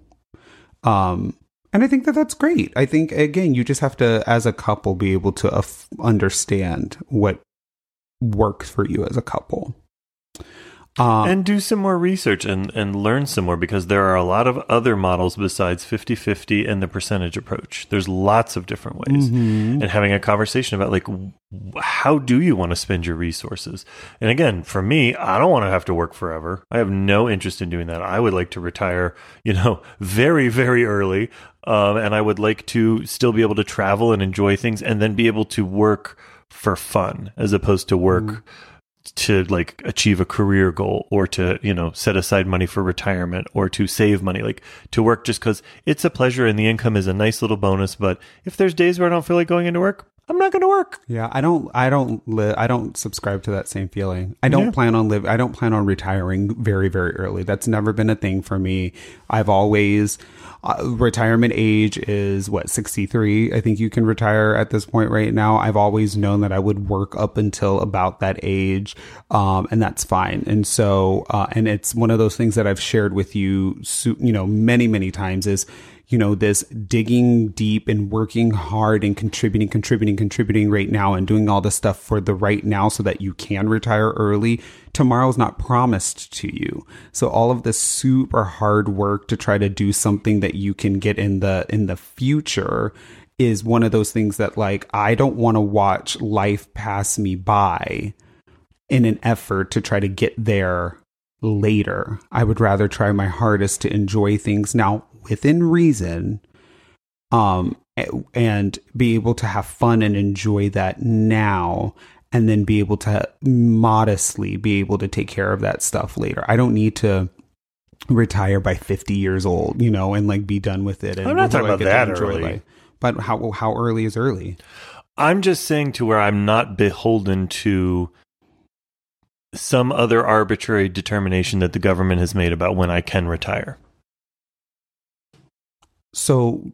Um, and I think that that's great. I think, again, you just have to, as a couple, be able to uh, understand what works for you as a couple. Uh, and do some more research and, and learn some more because there are a lot of other models besides 50 50 and the percentage approach. There's lots of different ways. Mm-hmm. And having a conversation about, like, how do you want to spend your resources? And again, for me, I don't want to have to work forever. I have no interest in doing that. I would like to retire, you know, very, very early. Um, and I would like to still be able to travel and enjoy things and then be able to work for fun as opposed to work Mm-hmm. to like achieve a career goal or to you know set aside money for retirement or to save money like to work just because it's a pleasure and the income is a nice little bonus but if there's days where i don't feel like going into work i'm not going to work Yeah, I don't, I don't live, I don't subscribe to that same feeling. I don't Yeah. plan on live, I don't plan on retiring very, very early. That's never been a thing for me. I've always, uh, retirement age is what, 63? I think you can retire at this point right now. I've always known that I would work up until about that age. Um, and that's fine. And so, uh, and it's one of those things that I've shared with you, you know, many, many times is, you know, this digging deep and working hard and contributing, contributing, contributing right now and doing all this stuff for the right now so that you can retire early. Tomorrow's not promised to you. So all of this super hard work to try to do something that you can get in the, in the future is one of those things that like, I don't want to watch life pass me by in an effort to try to get there later. I would rather try my hardest to enjoy things now within reason um and be able to have fun and enjoy that now and then be able to modestly be able to take care of that stuff later. I don't need to retire by 50 years old, you know, and like be done with it and I'm not talking about that early. life. But how how early is early? i'm just saying to where i'm not beholden to some other arbitrary determination that the government has made about when i can retire So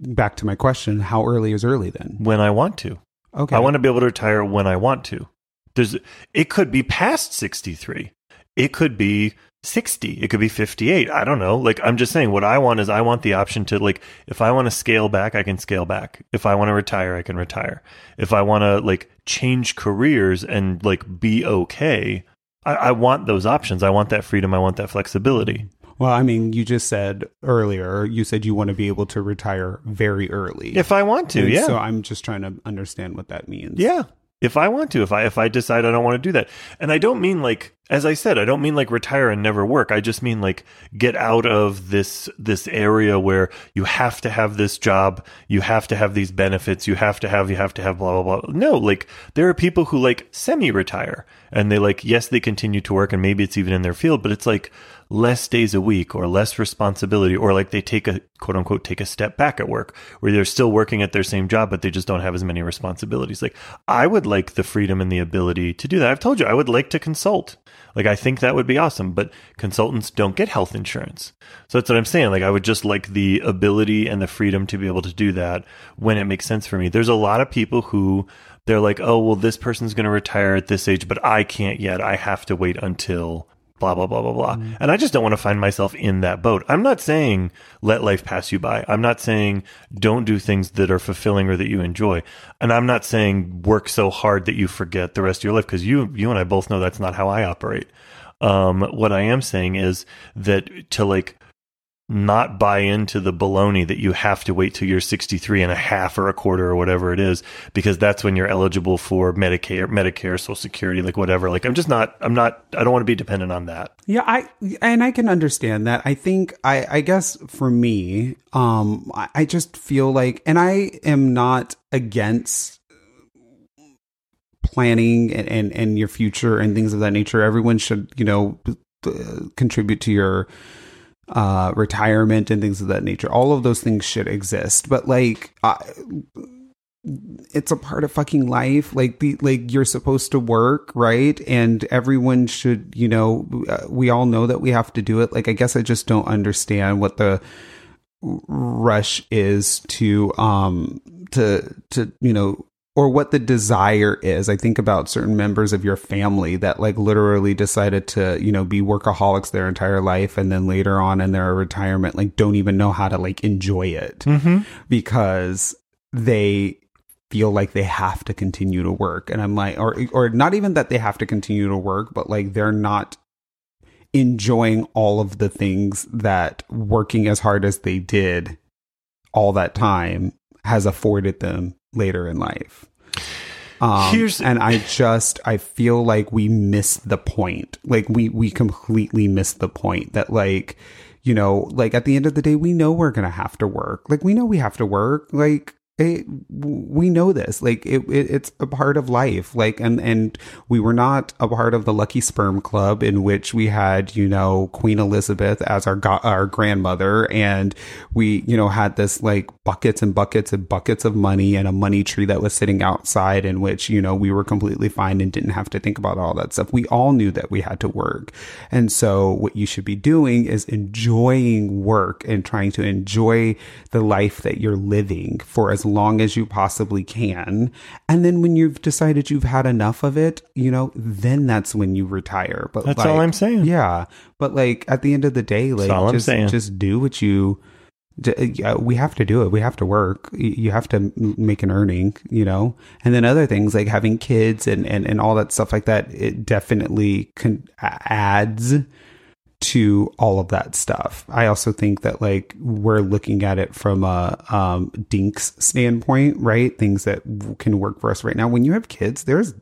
back to my question, how early is early then? when i want to Okay. I want to be able to retire when I want to. There's it could be past 63. It could be 60. It could be 58. I don't know. Like I'm just saying what I want is I want the option to like if I want to scale back, I can scale back. If I want to retire, I can retire. If I want to like change careers and like be okay, I, I want those options. I want that freedom. I want that flexibility. Well, I mean, you just said earlier, you said you want to be able to retire very early. If I want to, And yeah. So I'm just trying to understand what that means. Yeah. If I want to, if I if I decide I don't want to do that. And I don't mean like as I said, I don't mean like retire and never work. I just mean like get out of this this area where you have to have this job, you have to have these benefits, you have to have you have to have blah blah blah. No, like there are people who like semi-retire and they like yes, they continue to work and maybe it's even in their field, but it's like less days a week or less responsibility or like they take a quote unquote take a step back at work where they're still working at their same job but they just don't have as many responsibilities like i would like the freedom and the ability to do that i've told you i would like to consult like i think that would be awesome but consultants don't get health insurance. So that's what i'm saying. Like i would just like the ability and the freedom to be able to do that when it makes sense for me. There's a lot of people who they're like oh well this person's going to retire at this age but i can't yet. I have to wait until blah blah blah blah blah. And I just don't want to find myself in that boat. I'm not saying let life pass you by. I'm not saying don't do things that are fulfilling or that you enjoy. And I'm not saying work so hard that you forget the rest of your life because you you and I both know that's not how I operate. Um, what I am saying is that to like not buy into the baloney that you have to wait till you're 63 and a half or a quarter or whatever it is because that's when you're eligible for Medicare, Medicare, Social Security, like whatever. Like I'm just not, I'm not, I don't want to be dependent on that. Yeah, I and I can understand that. I think I I guess for me, um I, I just feel like and I am not against planning and, and and your future and things of that nature. Everyone should, you know, contribute to your uh retirement and things of that nature. All of those things should exist. But like I it's a part of fucking life like the like you're supposed to work right and everyone should you know uh, we all know that we have to do it like i guess i just don't understand what the rush is to um to to you know or what the desire is i think about certain members of your family that like literally decided to you know be workaholics their entire life and then later on in their retirement like don't even know how to like enjoy it Mm-hmm. because they feel like they have to continue to work and i'm like or or not even that they have to continue to work but like they're not enjoying all of the things that working as hard as they did all that time has afforded them later in life. Um, Here's- and I just I feel like we missed the point. Like we we completely missed the point that like you know like at the end of the day we know we're gonna have to work. Like we know we have to work. Like it, we know this like it, it, it's a part of life like and and we were not a part of the lucky sperm club in which we had you know queen elizabeth as our go- our grandmother and we you know had this like buckets and buckets and buckets of money and a money tree that was sitting outside in which you know we were completely fine and didn't have to think about all that stuff. We all knew that we had to work. And so what you should be doing is enjoying work and trying to enjoy the life that you're living for as long as you possibly can. And then when you've decided you've had enough of it, you know, then that's when you retire. But That's like, all I'm saying. Yeah. But like at the end of the day, like just, just do what you we have to do it. We have to work. You have to make an earning, you know? And then other things like having kids and, and, and all that stuff like that, it definitely con- adds to all of that stuff. I also think that like we're looking at it from a um dinks standpoint, right? Things that can work for us right now. When you have kids, there's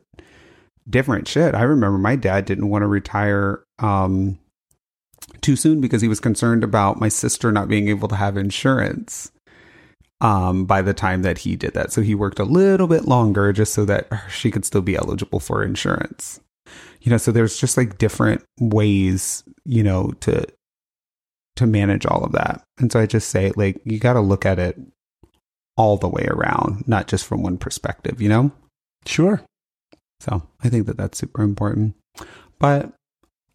different shit. I remember my dad didn't want to retire um too soon because he was concerned about my sister not being able to have insurance um by the time that he did that. So he worked a little bit longer just so that she could still be eligible for insurance you know so there's just like different ways you know to to manage all of that. And so i just say like you got to look at it all the way around not just from one perspective you know? Sure. so i think that that's super important. But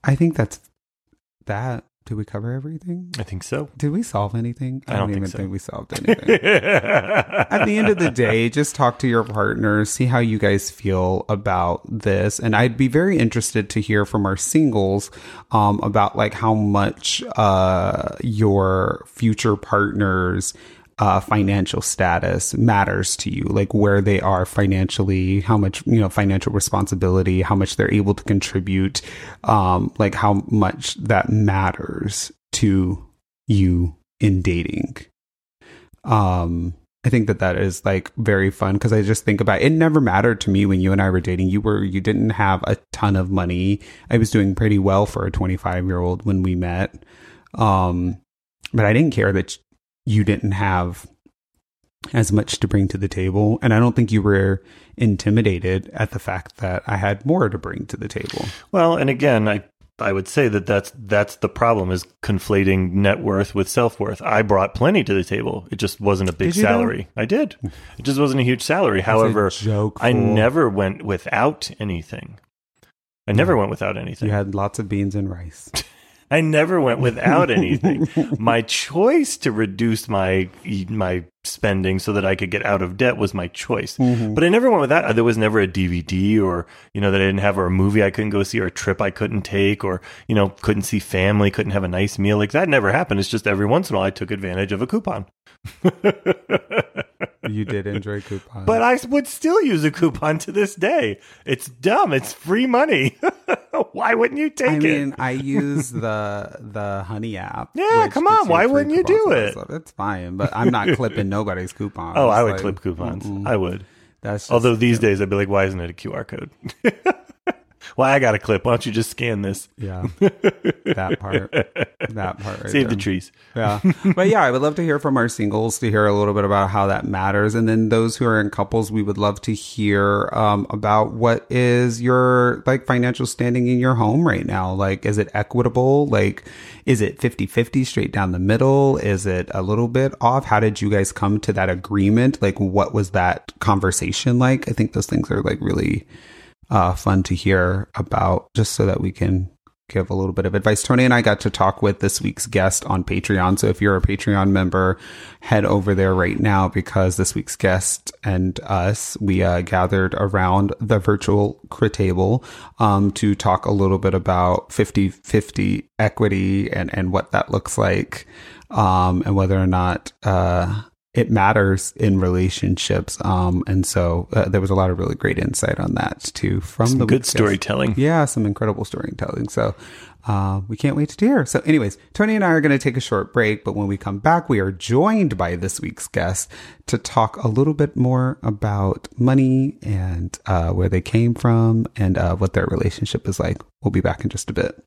i think that's that did we cover everything I think so. did we solve anything I don't even think so. think we solved anything at the end of the day, just talk to your partner, see how you guys feel about this. And I'd be very interested to hear from our singles um, about like how much uh, your future partners uh, financial status matters to you, like where they are financially, how much, you know, financial responsibility, how much they're able to contribute, um, like how much that matters to you in dating. Um i think that that is like very fun because i just think about it. Never mattered to me when you and i were dating. You were you didn't have a ton of money. I was doing pretty well for a 25 year old when we met. Um but i didn't care that you didn't have as much to bring to the table and i don't think you were intimidated at the fact that i had more to bring to the table Well, and again, I I would say that that's that's the problem is conflating net worth with self worth. I brought plenty to the table. It just wasn't a big Did you, though? salary. I did. It just wasn't a huge salary. However, joke I never went without anything. I never went without anything. you had lots of beans and rice I never went without anything. my choice to reduce my my spending so that I could get out of debt was my choice. Mm-hmm. But I never went without. There was never a DVD or you know that I didn't have or a movie I couldn't go see or a trip I couldn't take or you know couldn't see family, couldn't have a nice meal. Like that never happened. It's just every once in a while I took advantage of a coupon. you did enjoy coupons But I would still use a coupon to this day. It's dumb. It's free money. Why wouldn't you take I it? mean, I use the the Honey app. Yeah, come on, why wouldn't you do it? that. It's fine, but I'm not clipping nobody's coupons. oh, I would Like, clip coupons. mm-mm. I would. That's Although these days I'd be like, why isn't it a QR code? Why I got a clip? Why don't you just scan this? yeah, that part, that part. Right Save the trees. Yeah. But yeah, I would love to hear from our singles to hear a little bit about how that matters. And then those who are in couples, we would love to hear um, about what is your like financial standing in your home right now. Like, is it equitable? Like, is it 50 50 straight down the middle? Is it a little bit off? How did you guys come to that agreement? Like, what was that conversation like? I think those things are like really uh, fun to hear about just so that we can give a little bit of advice. Tony and I got to talk with this week's guest on Patreon. So if you're a Patreon member, head over there right now because this week's guest and us, we uh, gathered around the virtual crit table um, to talk a little bit about 50 50 equity and, and what that looks like um, and whether or not. Uh, it matters in relationships. Um, and so uh, there was a lot of really great insight on that too from Some the good storytelling. Yeah, some incredible storytelling. So uh, we can't wait to hear. So, anyways, Tony and I are going to take a short break, but when we come back, we are joined by this week's guest to talk a little bit more about money and uh, where they came from and uh, what their relationship is like. We'll be back in just a bit.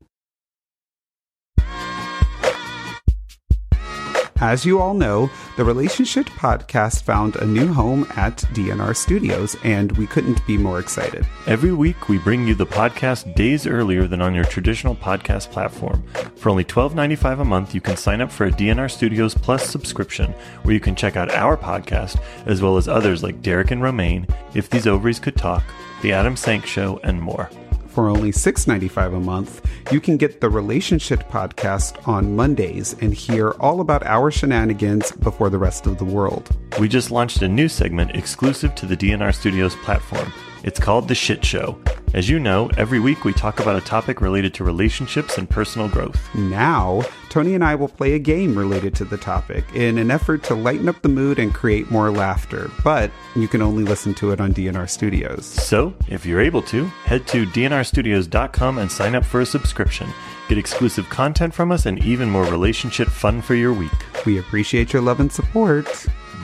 As you all know, the Relationship Podcast found a new home at DNR Studios, and we couldn't be more excited. Every week, we bring you the podcast days earlier than on your traditional podcast platform. For only $12.95 a month, you can sign up for a DNR Studios Plus subscription, where you can check out our podcast, as well as others like Derek and Romaine, If These Ovaries Could Talk, The Adam Sank Show, and more for only $6.95 a month, you can get the Relationship Podcast on Mondays and hear all about our shenanigans before the rest of the world. We just launched a new segment exclusive to the DNR Studios platform. It's called The Shit Show. As you know, every week we talk about a topic related to relationships and personal growth. Now, Tony and I will play a game related to the topic in an effort to lighten up the mood and create more laughter, but you can only listen to it on DNR Studios. So, if you're able to, head to dnrstudios.com and sign up for a subscription. Get exclusive content from us and even more relationship fun for your week. We appreciate your love and support.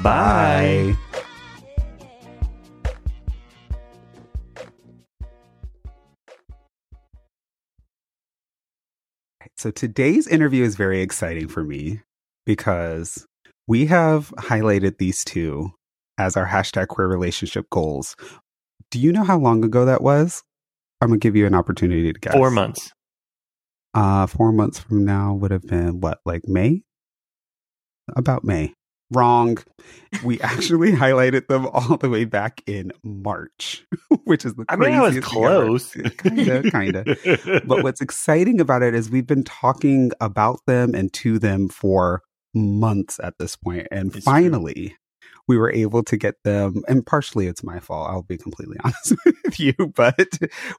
Bye. Bye. So today's interview is very exciting for me because we have highlighted these two as our hashtag queer relationship goals. Do you know how long ago that was? I'm gonna give you an opportunity to guess. Four months. Uh, four months from now would have been what, like May? About May. Wrong. We actually highlighted them all the way back in March, which is the I mean, I was close. Kinda, kinda. but what's exciting about it is we've been talking about them and to them for months at this point, and it's finally. True we were able to get them, and partially it's my fault. I'll be completely honest with you, but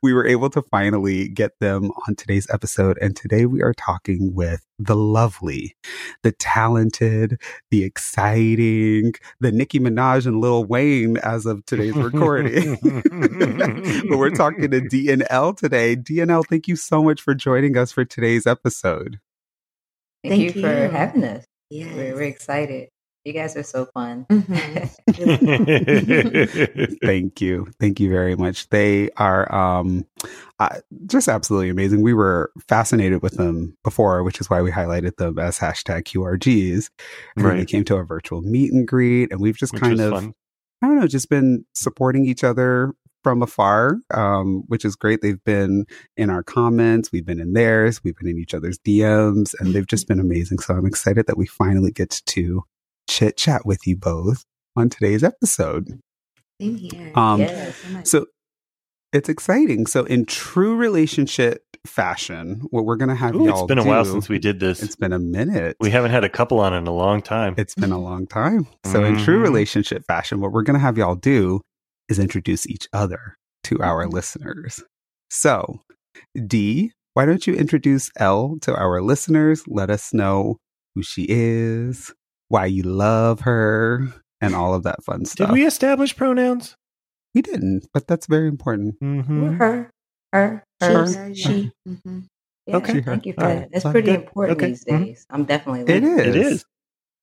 we were able to finally get them on today's episode. And today we are talking with the lovely, the talented, the exciting, the Nicki Minaj and Lil Wayne as of today's recording. but we're talking to DNL today. DNL, thank you so much for joining us for today's episode. Thank, thank you, you, for having us. Yeah, we're, we're excited. You guys are so fun. Mm-hmm. Thank you. Thank you very much. They are um, uh, just absolutely amazing. We were fascinated with them before, which is why we highlighted them as hashtag QRGs. And right. they came to a virtual meet and greet, and we've just which kind of, fun. I don't know, just been supporting each other from afar, um, which is great. They've been in our comments, we've been in theirs, we've been in each other's DMs, and they've just been amazing. So I'm excited that we finally get to chit chat with you both on today's episode. Same here. Um, yes, so it's exciting. So in true relationship fashion, what we're going to have Ooh, y'all It's been do, a while since we did this. It's been a minute. We haven't had a couple on in a long time. It's been a long time. So mm-hmm. in true mm-hmm. relationship fashion, what we're going to have y'all do is introduce each other to our mm-hmm. listeners. So, D, why don't you introduce L to our listeners? Let us know who she is, why you love her, and all of that fun stuff. Did we establish pronouns? We didn't, but that's very important. Mm-hmm. Her, her, her, she. she. Mm-hmm. Yeah, okay. Thank you for that. That's pretty good. important okay. these mm-hmm. days. Mm-hmm. I'm definitely. It is. It is.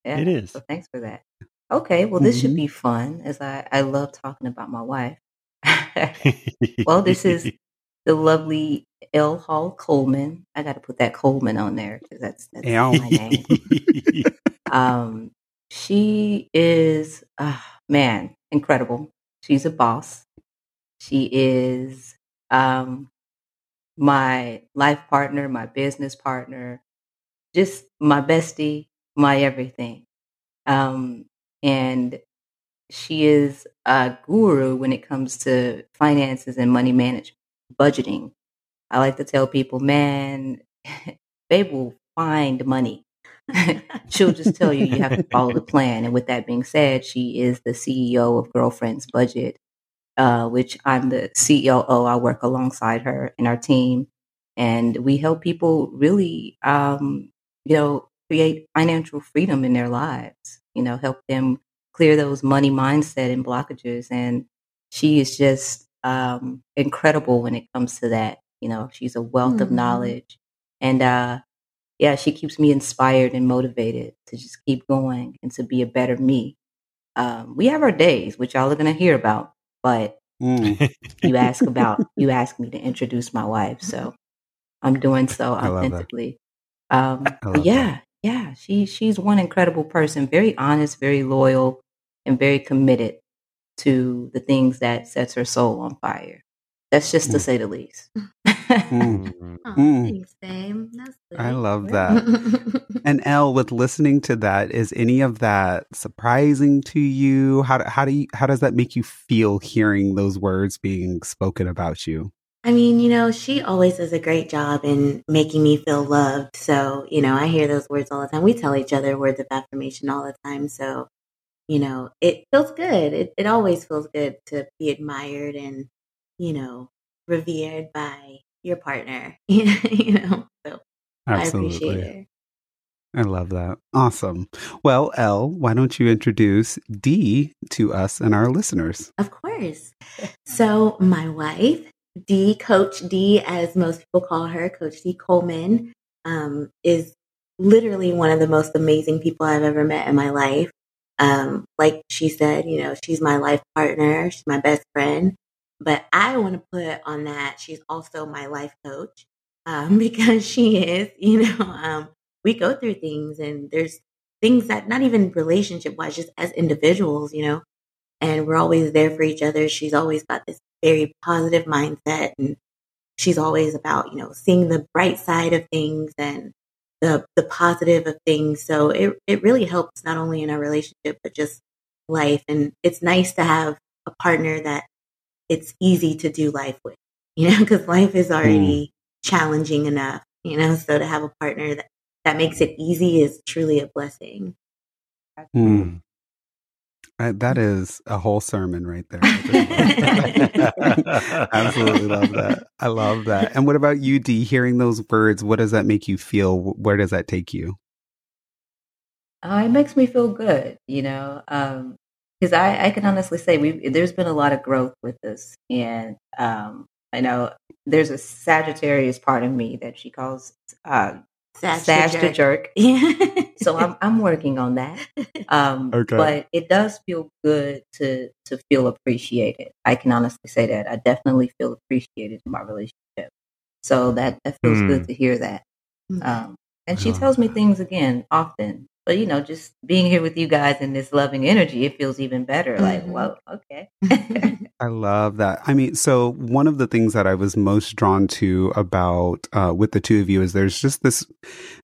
Yeah. It is. So thanks for that. Okay. Well, this should mm-hmm. be fun, as I I love talking about my wife. well, this is the lovely L. Hall Coleman. I got to put that Coleman on there because that's that's my name. Um, she is, uh, man, incredible. She's a boss. She is um, my life partner, my business partner, just my bestie, my everything. Um, and she is a guru when it comes to finances and money management, budgeting. I like to tell people, man, they will find money. She'll just tell you you have to follow the plan. And with that being said, she is the CEO of Girlfriends Budget, uh, which I'm the COO. I work alongside her and our team, and we help people really, um, you know, create financial freedom in their lives. You know, help them clear those money mindset and blockages. And she is just um, incredible when it comes to that. You know, she's a wealth mm-hmm. of knowledge. And uh, yeah, she keeps me inspired and motivated to just keep going and to be a better me. Um, we have our days, which y'all are going to hear about, but mm. you ask about, you ask me to introduce my wife. So I'm doing so authentically. Um, yeah, that. yeah, she, she's one incredible person, very honest, very loyal, and very committed to the things that sets her soul on fire. That's just mm. to say the least. mm. oh, mm. Thanks, babe. That's I love that. and L, with listening to that, is any of that surprising to you? How do, how do you, how does that make you feel hearing those words being spoken about you? I mean, you know, she always does a great job in making me feel loved. So, you know, I hear those words all the time. We tell each other words of affirmation all the time. So, you know, it feels good. It, it always feels good to be admired and, you know, revered by your partner, you know, so Absolutely. I appreciate it. I love that. Awesome. Well, Elle, why don't you introduce D to us and our listeners? Of course. So, my wife, D, Coach D, as most people call her, Coach D Coleman, um, is literally one of the most amazing people I've ever met in my life. Um, like she said, you know, she's my life partner, she's my best friend. But I want to put on that she's also my life coach um, because she is, you know, um, we go through things and there's things that not even relationship wise, just as individuals, you know, and we're always there for each other. She's always got this very positive mindset and she's always about, you know, seeing the bright side of things and the the positive of things. So it it really helps not only in our relationship but just life. And it's nice to have a partner that it's easy to do life with, you know, because life is already mm. challenging enough, you know. So to have a partner that that makes it easy is truly a blessing. Mm. That is a whole sermon right there. Absolutely love that. I love that. And what about you, Dee? Hearing those words, what does that make you feel? Where does that take you? Uh, it makes me feel good, you know, because um, I, I can honestly say we there's been a lot of growth with this, and um, I know there's a Sagittarius part of me that she calls uh, Sash, Sash the jerk. so I'm I'm working on that. Um, okay. But it does feel good to to feel appreciated. I can honestly say that I definitely feel appreciated in my relationship. So that that feels mm. good to hear that. Mm. Um, and she tells me things again often but you know, just being here with you guys in this loving energy, it feels even better. Like, mm-hmm. whoa, okay. I love that. I mean, so one of the things that I was most drawn to about uh, with the two of you is there's just this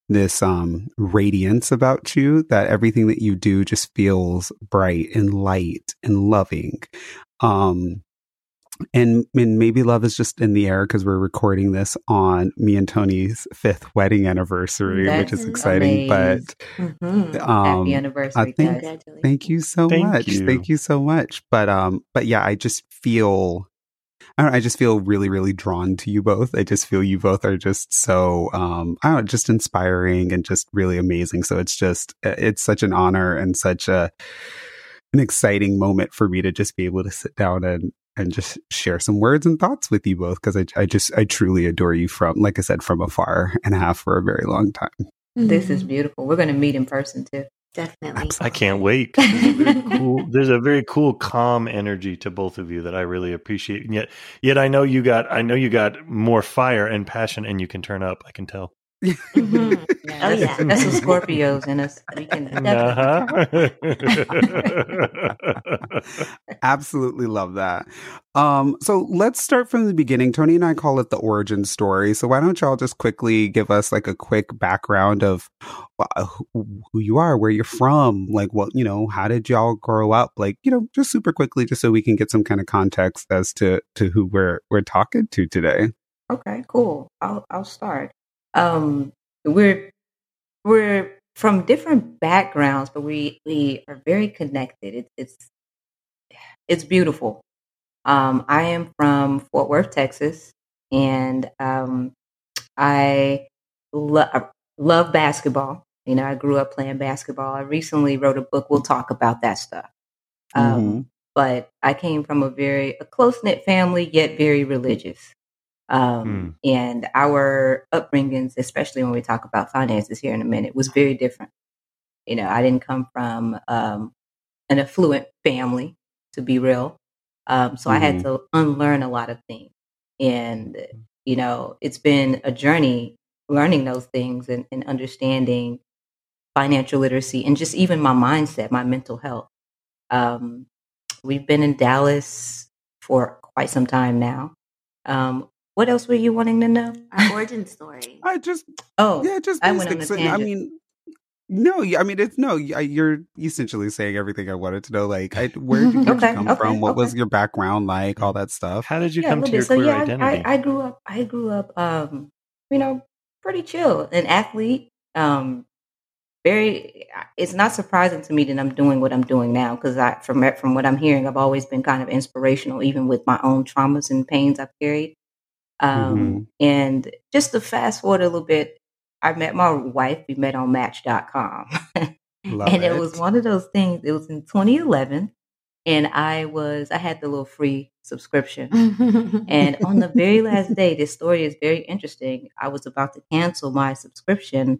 this um radiance about you that everything that you do just feels bright and light and loving. Um and, and maybe love is just in the air because we're recording this on me and Tony's fifth wedding anniversary, That's which is exciting. But mm-hmm. um, happy anniversary! Think, thank you so thank much. You. Thank you so much. But um, but yeah, I just feel. I don't know, I just feel really, really drawn to you both. I just feel you both are just so, um, I don't know, just inspiring and just really amazing. So it's just, it's such an honor and such a, an exciting moment for me to just be able to sit down and and just share some words and thoughts with you both because I, I just I truly adore you from like I said from afar and have for a very long time. This is mm-hmm. beautiful. We're going to meet in person too. Definitely. I can't wait. There's a, cool, there's a very cool, calm energy to both of you that I really appreciate. And yet, yet I know you got, I know you got more fire and passion, and you can turn up. I can tell. Mm-hmm. Yeah, oh yeah, that's the Scorpios in us. We can uh-huh. absolutely love that. Um, so let's start from the beginning. Tony and I call it the origin story. So why don't y'all just quickly give us like a quick background of uh, who you are, where you're from, like what you know, how did y'all grow up, like you know, just super quickly, just so we can get some kind of context as to to who we're we're talking to today. Okay, cool. I'll I'll start um, we're we're from different backgrounds, but we we are very connected. It, it's it's beautiful. Um, I am from Fort Worth, Texas, and um, I lo- love basketball. You know, I grew up playing basketball. I recently wrote a book. We'll talk about that stuff. Um, Mhm. But I came from a very a close knit family, yet very religious. Um, And our upbringings, especially when we talk about finances here in a minute, was very different. You know, I didn't come from um, an affluent family, to be real. Um, so I had Mhm. to unlearn a lot of things. And, you know, it's been a journey learning those things and, and understanding financial literacy and just even my mindset, my mental health. Um, we've been in Dallas for quite some time now. Um, what else were you wanting to know? Our origin story. I just Oh, yeah, just I went on basics. a I tangent. mean, no, I mean it's no. You're essentially saying everything I wanted to know. Like, I, where did you Okay, come okay, from? What was your background like? All that stuff. How did you yeah, come to your bit. So queer yeah, I, identity? I, I grew up. I grew up. Um, you know, pretty chill, an athlete. Um, very. It's not surprising to me that I'm doing what I'm doing now because I, from from what I'm hearing, I've always been kind of inspirational, even with my own traumas and pains I've carried. Um, Mhm. And just to fast forward a little bit, I met my wife. We met on Match.com. And it. it. was one of those things. It was in 2011, and I was I had the little free subscription. And on the very last day, this story is very interesting. I was about to cancel my subscription.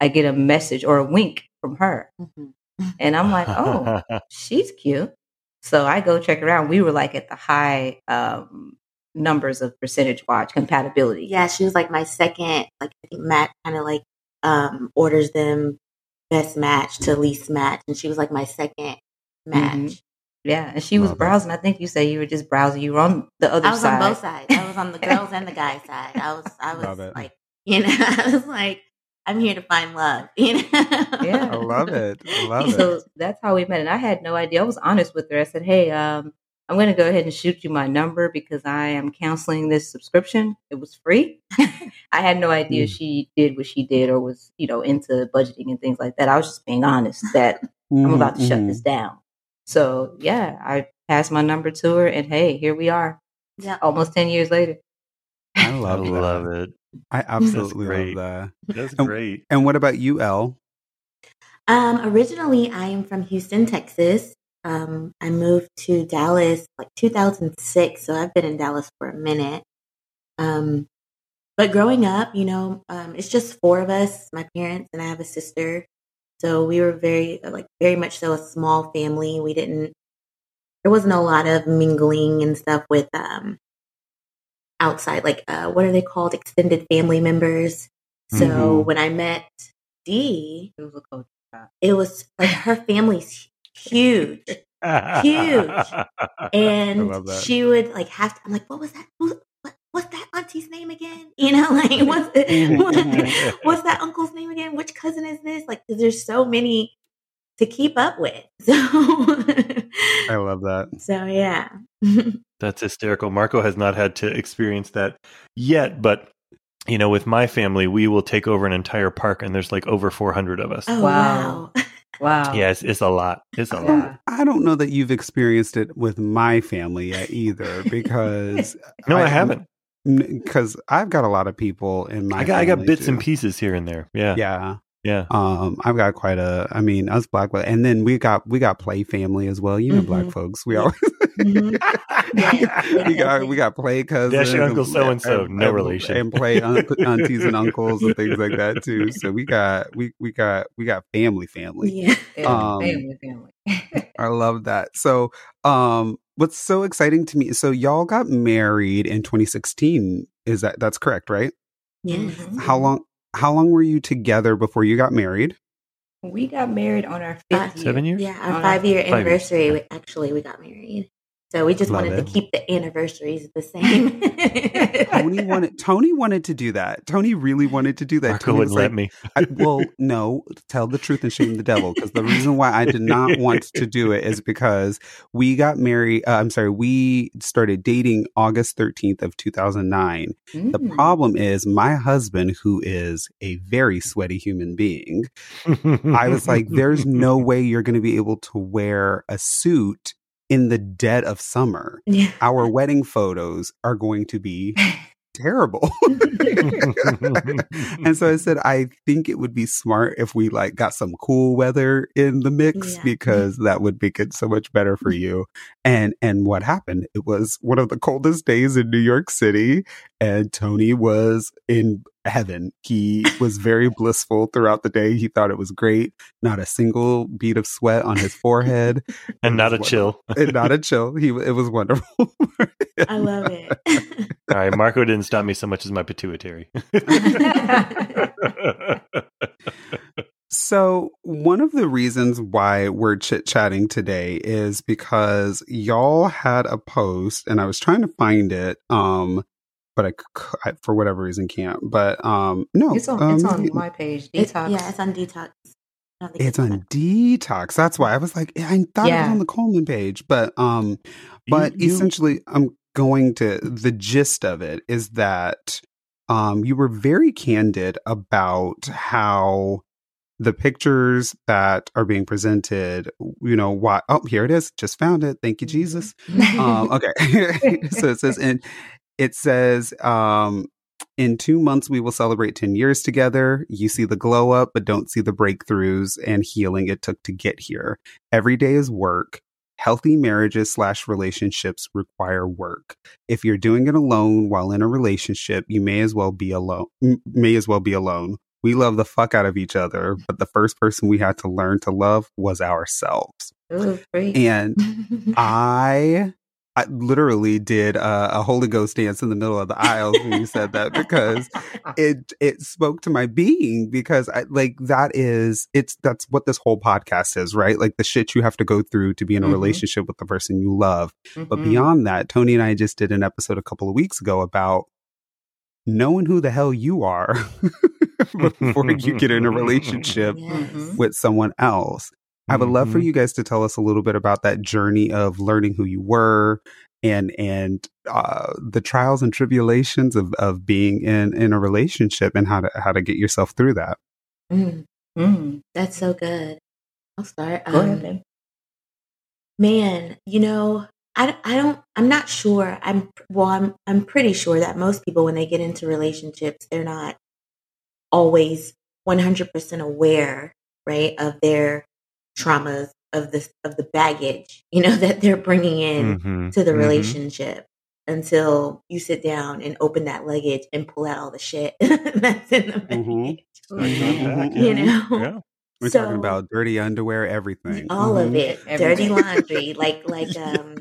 I get a message or a wink from her, Mhm. and I'm like, "Oh, she's cute." So I go check her out. We were like at the high um, numbers of percentage watch compatibility. yeah, she was like my second. Like I think Matt kind of like um orders them best match to least match, and she was like my second match. Mhm. Yeah, and she was Love it. browsing. I think you say you were just browsing. You were on the other I was side. on both sides. I was on the girls and the guy side. I was I Love was it. like you know I was like I'm here to find love. You know. Yeah. I love it. I love it. so that's how we met and i had no idea i was honest with her i said hey um, i'm going to go ahead and shoot you my number because i am canceling this subscription it was free i had no idea Mm. she did what she did or was you know into budgeting and things like that i was just being honest that i'm Mhm, about to shut mhm. this down so yeah i passed my number to her and hey here we are Yeah. almost 10 years later I I love that. love it. I absolutely love that. That's Um, great. And what about you, Elle? Um, originally, I am from Houston, Texas. Um, I moved to Dallas like 2006, so I've been in Dallas for a minute. Um, but growing up, you know, um, it's just four of us, my parents, and I have a sister. So we were very, like, very much so a small family. We didn't, there wasn't a lot of mingling and stuff with um, outside, like, uh, what are they called? Extended family members. So Mhm. when I met Dee, it was a culture shock. it was like her family's huge Huge. and she would like have to, i'm like what was that Who, what, what's that auntie's name again you know like what's, what, what's that uncle's name again which cousin is this like 'cause there's so many to keep up with so I love that. so yeah That's hysterical. Marco has not had to experience that yet, but you know, with my family, we will take over an entire park, and there's like over 400 of us. oh Wow. wow wow Yeah, it's, it's a lot. It's a I lot. I don't know that you've experienced it with my family yet either, because No, I, haven't. Because I've got a lot of people in my. I got I got bits too. and pieces here and there. Yeah, Yeah, yeah. um, I've got quite a. I mean, us black, and then we got we got play family as well. You know, black Mhm. folks. We Mhm. Yeah, we got we got play cousins. Dash your uncle so-and-so, no and- relation. and play un- aunties and uncles and things like that too. So we got we we got we got family family. yeah family, um, family family I love that. So, um, what's so exciting to me? So, y'all got married in 2016. Is that that's correct, right? yes Mhm. How long? How long were you together before you got married? we got married on our fifth year. Seven years? yeah our five year five years. anniversary we, actually we got married so we just Love wanted it. to keep the anniversaries the same Tony wanted Tony wanted to do that. Tony really wanted to do that. Marco Tony wouldn't let like, me. I, well, no, tell the truth and shame the devil. Because the reason why I did not want to do it is because we got married. Uh, I'm sorry, we started dating August 13th of 2009. The Mm. problem is my husband, who is a very sweaty human being, I was like, there's no way you're going to be able to wear a suit in the dead of summer. yeah Our wedding photos are going to be terrible. and so I said, I think it would be smart if we like got some cool weather in the mix yeah. Mm-hmm. because that would make it so much better for mm-hmm. you. And and what happened? It was one of the coldest days in New York City, and Tony was in heaven. He was very blissful throughout the day. He thought it was great. Not a single bead of sweat on his forehead, and not a wonderful. chill. and not a chill. He it was wonderful. I love it. All right, Marco didn't stop me so much as my pituitary. So, one of the reasons why we're chit chatting today is because y'all had a post, and I was trying to find it. Um, but I, I, for whatever reason can't. But um, no, it's on, um, it's on my page. Detox. It, yeah, it's on detox. It's, it's on detox. That's why I was like, I thought yeah. it was on the Coleman page, but um, but you, you... essentially, I'm going to the gist of it is that um, you were very candid about how the pictures that are being presented, you know, why, oh, here it is. Just found it. Thank you, mm-hmm. Jesus. um, okay. so it says, and it says, um, in two months, we will celebrate 10 years together. You see the glow up, but don't see the breakthroughs and healing it took to get here. Every day is work. Healthy marriages slash relationships require work. If you're doing it alone while in a relationship, you may as well be alone. May as well be alone. We love the fuck out of each other, but the first person we had to learn to love was ourselves. Ooh, and I I literally did a, a, Holy Ghost dance in the middle of the aisles when you said that because it it spoke to my being because I like that is it's that's what this whole podcast is right like the shit you have to go through to be in a mm-hmm. relationship with the person you love mm-hmm. but beyond that Tony and I just did an episode a couple of weeks ago about knowing who the hell you are before you get in a relationship yes. with someone else I would love for mm-hmm. you guys to tell us a little bit about that journey of learning who you were and and uh, the trials and tribulations of, of being in, in a relationship and how to how to get yourself through that. Mm, mm, that's so good. I'll start. Go um, ahead. Man, you know, I, I don't I'm not sure. I'm well I'm I'm pretty sure that most people when they get into relationships they're not always 100% aware, right, of their traumas of this of the baggage you know that they're bringing in mm-hmm. to the mm-hmm. relationship until you sit down and open that luggage and pull out all the shit that's in the mm-hmm. baggage mm-hmm. you know yeah. We're so, talking about dirty underwear, everything. All of mm-hmm. it. Everything. Dirty laundry. like like um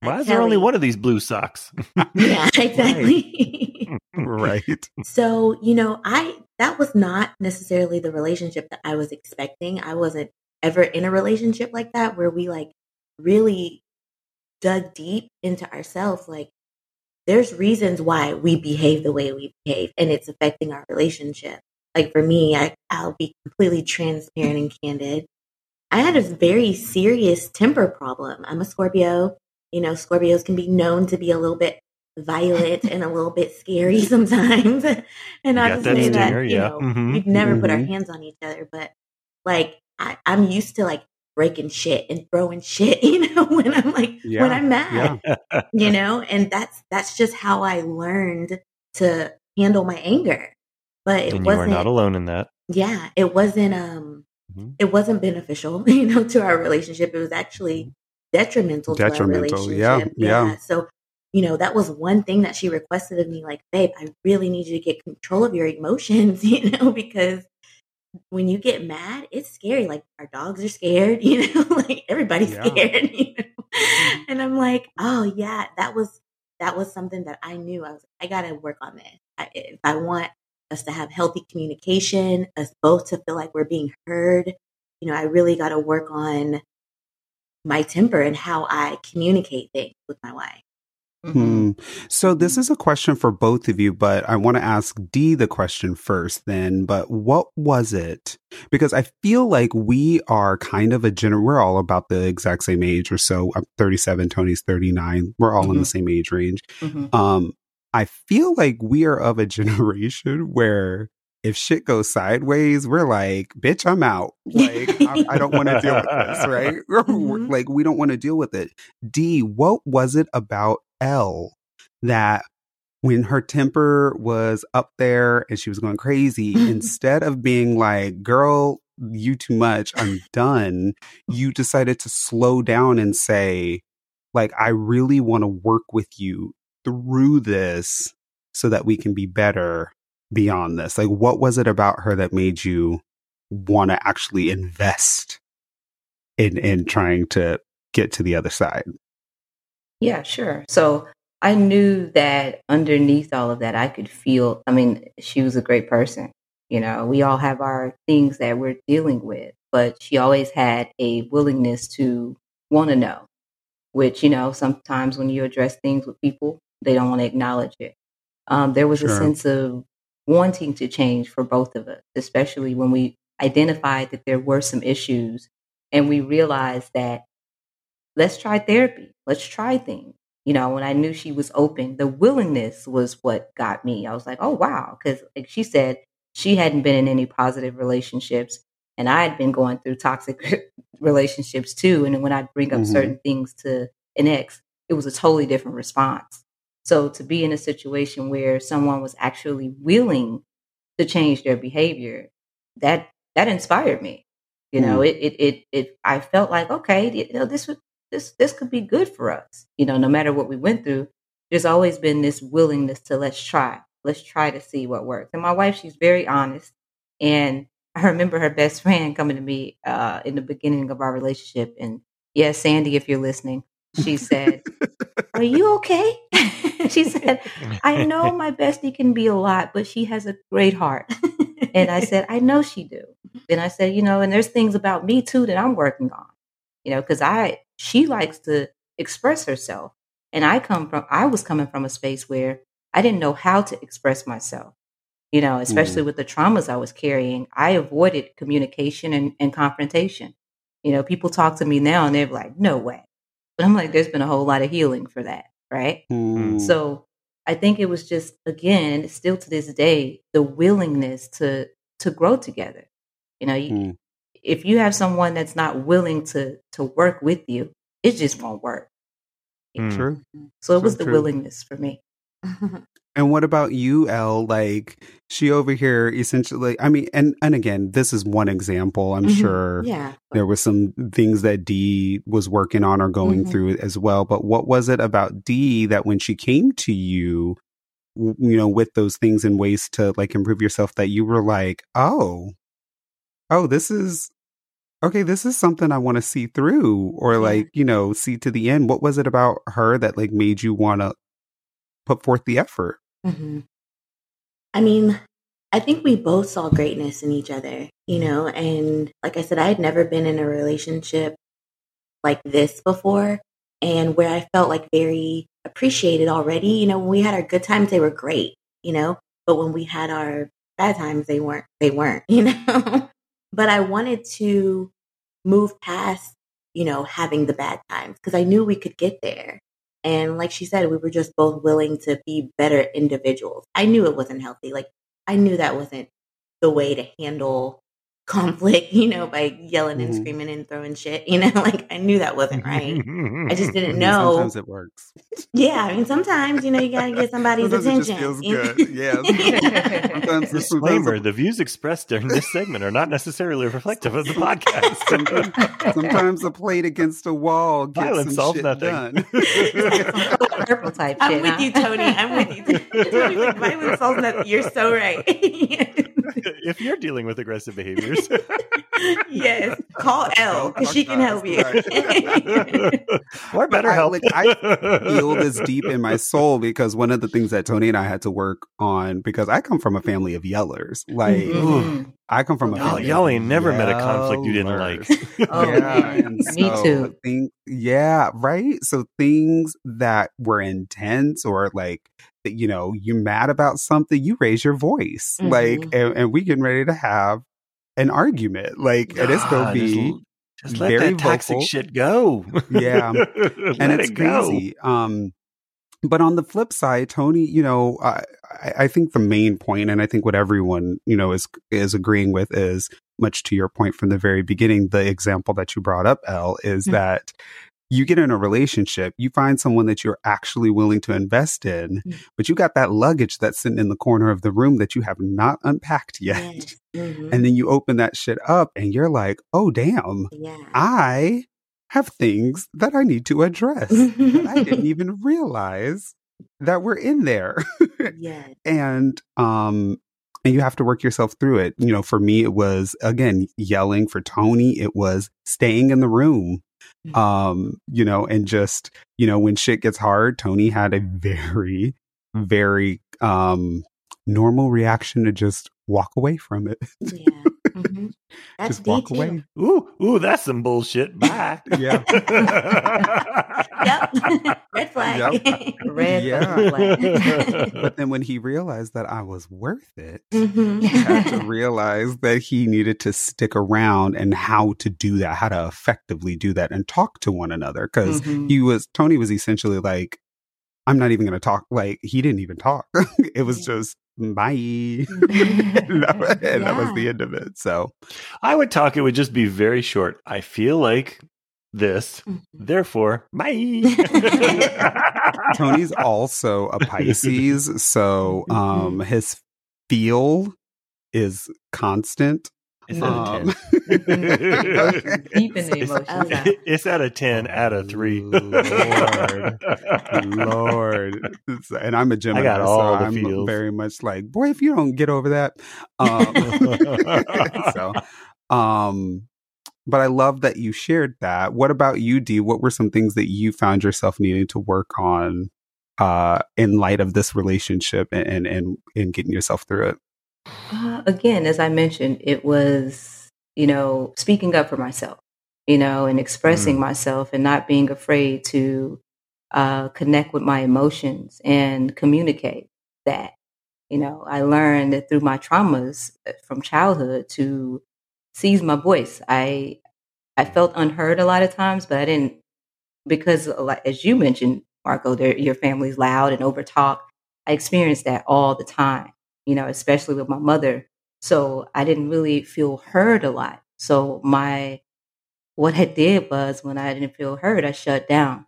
Why is there only one of these blue socks? yeah, exactly. right. So, you know, I that was not necessarily the relationship that I was expecting. I wasn't ever in a relationship like that where we like really dug deep into ourselves like there's reasons why we behave the way we behave and it's affecting our relationship like for me I, i'll be completely transparent and candid i had a very serious temper problem i'm a scorpio you know scorpios can be known to be a little bit violent and a little bit scary sometimes and i just say that you yeah. know mm-hmm. we've never mm-hmm. put our mm-hmm. hands on each other but like I, am used to like breaking shit and throwing shit, you know, when I'm like yeah. when I'm mad. Yeah. you know, and that's that's just how I learned to handle my anger. But it and wasn't you are not alone in that. Yeah. It wasn't um mm-hmm. it wasn't beneficial, you know, to our relationship. It was actually mm-hmm. detrimental, detrimental to our relationship. Yeah, yeah. yeah. So you know, that was one thing that she requested of me, like, babe, I really need you to get control of your emotions, you know, because when you get mad, it's scary. Like our dogs are scared, you know, like everybody's yeah. scared, you know. Mm-hmm. And I'm like, oh yeah, that was that was something that I knew. I was I got to work on this. I, if I want us to have healthy communication, us both to feel like we're being heard, you know, I really got to work on my temper and how I communicate things with my wife. Hmm. So this is a question for both of you, but I want to ask D the question first then. But what was it? Because I feel like we are kind of a gener we're all about the exact same age or so. I'm 37, Tony's 39. We're all mm-hmm. in the same age range. Mm-hmm. Um, I feel like we are of a generation where if shit goes sideways, we're like, bitch, I'm out. Like, I, I don't want to deal with this, right? Mm-hmm. like, we don't want to deal with it. D, what was it about Elle that when her temper was up there and she was going crazy, instead of being like, girl, you too much, I'm done, you decided to slow down and say, like, I really want to work with you through this so that we can be better beyond this. Like, what was it about her that made you want to actually invest in in trying to get to the other side? Yeah, sure. So I knew that underneath all of that, I could feel. I mean, she was a great person. You know, we all have our things that we're dealing with, but she always had a willingness to want to know, which, you know, sometimes when you address things with people, they don't want to acknowledge it. Um, there was Sure. a sense of wanting to change for both of us, especially when we identified that there were some issues and we realized that let's try therapy, let's try things. You know, when I knew she was open, the willingness was what got me. I was like, oh, wow. Because, like she said, she hadn't been in any positive relationships. And I had been going through toxic relationships too. And when I'd bring up Mhm. certain things to an ex, it was a totally different response. So to be in a situation where someone was actually willing to change their behavior, that that inspired me. You know, it it it, it I felt like okay, you know, this would this this could be good for us. You know, no matter what we went through, there's always been this willingness to let's try, let's try to see what works. And my wife, she's very honest, and I remember her best friend coming to me uh, in the beginning of our relationship, and yes, Sandy, if you're listening, she said, "Are you okay?" she said, "I know my bestie can be a lot, but she has a great heart." And I said, I know she do. And I said, you know, and there's things about me too that I'm working on, you know, because I she likes to express herself, and I come from I was coming from a space where I didn't know how to express myself, you know, especially with the traumas I was carrying. I avoided communication and, and confrontation. You know, people talk to me now and they're like, no way. But I'm like, there's been a whole lot of healing for that, right? Hmm. So I think it was just again, still to this day, the willingness to to grow together. You know, you, Mm. If you have someone that's not willing to to work with you, it just won't work. Mm. True. So it So was the true. willingness for me. And what about you, Elle? Like she over here essentially I mean and and again, this is one example. I'm Mhm. sure Yeah. there were some things that Dee was working on or going Mhm. through as well. But what was it about Dee that when she came to you, you know, with those things and ways to like improve yourself, that you were like, oh, oh, this is okay. This is something I want to see through, or like you know, see to the end. What was it about her that like made you want to put forth the effort? hmm I mean, I think we both saw greatness in each other, you know, and like I said, I had never been in a relationship like this before and where I felt like very appreciated already. You know, when we had our good times, they were great, you know, but when we had our bad times, they weren't, they weren't, you know, but I wanted to move past, you know, having the bad times because I knew we could get there. And like she said, we were just both willing to be better individuals. I knew it wasn't healthy. Like I knew that wasn't the way to handle conflict, you know, by yelling and Mhm. screaming and throwing shit, you know, like I knew that wasn't right. I just didn't I mean, know. Sometimes it works. Yeah, I mean, sometimes, you know, you got to get somebody's Sometimes it attention. just feels good. Yeah. Sometimes, Disclaimer: sometimes, The views expressed during this segment are not necessarily reflective of the podcast. sometimes a plate against a wall gets Violence some solves shit nothing. done. Purple type I'm shit. with huh? you, Tony. I'm with you. Tony's like, violence solves nothing. You're so right. if you're dealing with aggressive behaviors, yes, call L because she can help you. or better I- help. like, I feel this deep in my soul because one of the things that Tony and I had to work on because I come from a family of yellers. Like Mhm. I come from a Y'all, family of y'all ain't never met a conflict you didn't like. Oh, yeah, man. Me so too. Think, yeah, right. So things that were intense or like you know, you're mad about something, you raise your voice, like, Mhm. and, and we getting ready to have an argument, like, and it's gonna be. just, just let very that toxic vocal. shit go. Yeah. And it's it go. crazy. Um, but on the flip side, Tony, you know, I, I think the main point, and I think what everyone you know is is agreeing with is much to your point from the very beginning. The example that you brought up, Elle, is Mhm. that you get in a relationship, you find someone that you're actually willing to invest in, Mm. but you got that luggage that's sitting in the corner of the room that you have not unpacked yet. Mhm. And then you open that shit up and you're like, oh, damn, yeah. I have things that I need to address. that I didn't even realize that were in there. yes. and um and you have to work yourself through it. You know, for me it was again yelling for Tony, it was staying in the room. Mhm. Um, you know, and just, you know, when shit gets hard, Tony had a very very um normal reaction to just walk away from it. Yeah. Mhm. That's just walk too. away. Ooh, ooh, that's some bullshit. Bye. Yeah. Yep. Red flag. Red Yeah. flag. But then when he realized that I was worth it, Mhm. he had to realize that he needed to stick around and how to do that, how to effectively do that and talk to one another. Because Mhm. he was, Tony was essentially like, I'm not even going to talk. Like, he didn't even talk. it was just, bye. and that, was- and that was the end of it. So, I would talk, it would just be very short. I feel like this, Mhm. therefore, bye. Tony's also a Pisces. So, um, his feel is constant. It's at a Um, 10. Deep in the It's- emotions. Okay. It's at a 10 out of 3. Lord. Lord. And I'm a Gemini, got all so the I'm feels. very much like, boy, if you don't get over that. Um, so, um, but I love that you shared that. What about you, Dee? What were some things that you found yourself needing to work on uh, in light of this relationship and, and, and, and getting yourself through it? Uh, again, as I mentioned, it was, you know, speaking up for myself, you know, and expressing myself and not being afraid to uh, connect with my emotions and communicate that. You know, I learned that through my traumas uh, from childhood to seize my voice. I I felt unheard a lot of times, but I didn't because, as you mentioned, Marco, your family's loud and over talk. I experienced that all the time you know, especially with my mother. So I didn't really feel heard a lot. So my what I did was when I didn't feel heard, I shut down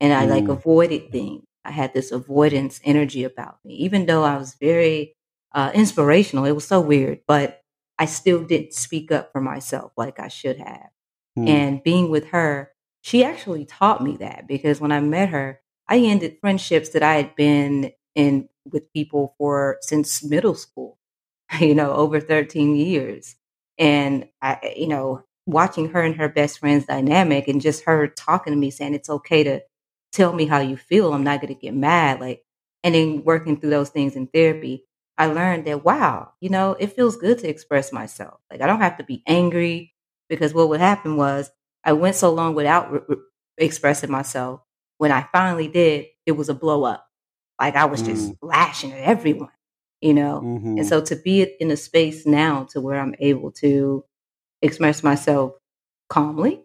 and I like Mm. avoided things. I had this avoidance energy about me, even though I was very uh, inspirational. It was so weird, but I still didn't speak up for myself like I should have. Hmm. And being with her, she actually taught me that because when I met her, I ended friendships that I had been in with people for since middle school, you know, over 13 years. And I, you know, watching her and her best friend's dynamic and just her talking to me saying it's okay to tell me how you feel. I'm not going to get mad. Like, and then working through those things in therapy, I learned that, wow, you know, it feels good to express myself. Like, I don't have to be angry because what would happen was I went so long without re- re- expressing myself. When I finally did, it was a blow up. Like I was just mm. lashing at everyone, you know? Mhm. And so to be in a space now to where I'm able to express myself calmly,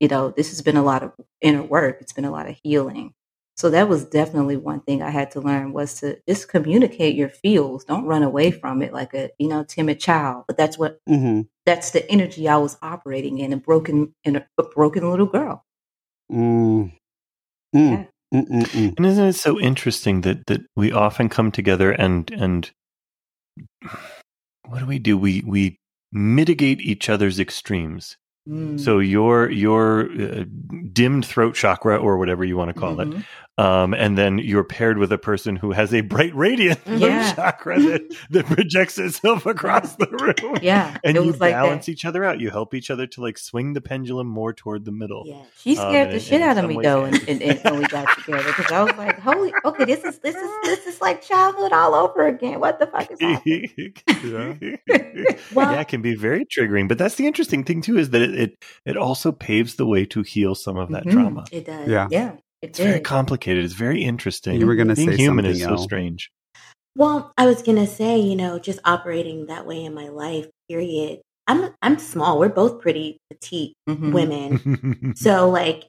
you know, this has been a lot of inner work. It's been a lot of healing. So that was definitely one thing I had to learn was to just communicate your feels. Don't run away from it like a, you know, timid child. But that's what Mhm. that's the energy I was operating in, a broken in a, a broken little girl. Mm. Yeah. Mm. Mm, mm, mm. And isn't it so interesting that that we often come together and and what do we do? We we mitigate each other's extremes. Mm. So your your uh, dimmed throat chakra or whatever you want to call it, Mhm. Um, and then you're paired with a person who has a bright radiant Yeah. chakra that, that projects itself across the room. Yeah, And you like balance that. each other out. You help each other to like swing the pendulum more toward the middle. Yeah. She Um, scared and the in- shit and out of me though, and, and, and when we got together, because I was like, "Holy, okay, this is this is this is like childhood all over again. What the fuck is happening?" Well- yeah, it can be very triggering. But that's the interesting thing too, is that it it, it also paves the way to heal some of that Mhm. trauma. It does. Yeah. Yeah, it It's very did. complicated. It's very interesting. You were going to Being say human something is else. so strange. Well, I was gonna say, you know, just operating that way in my life, period. I'm I'm small. We're both pretty petite Mhm. women. So like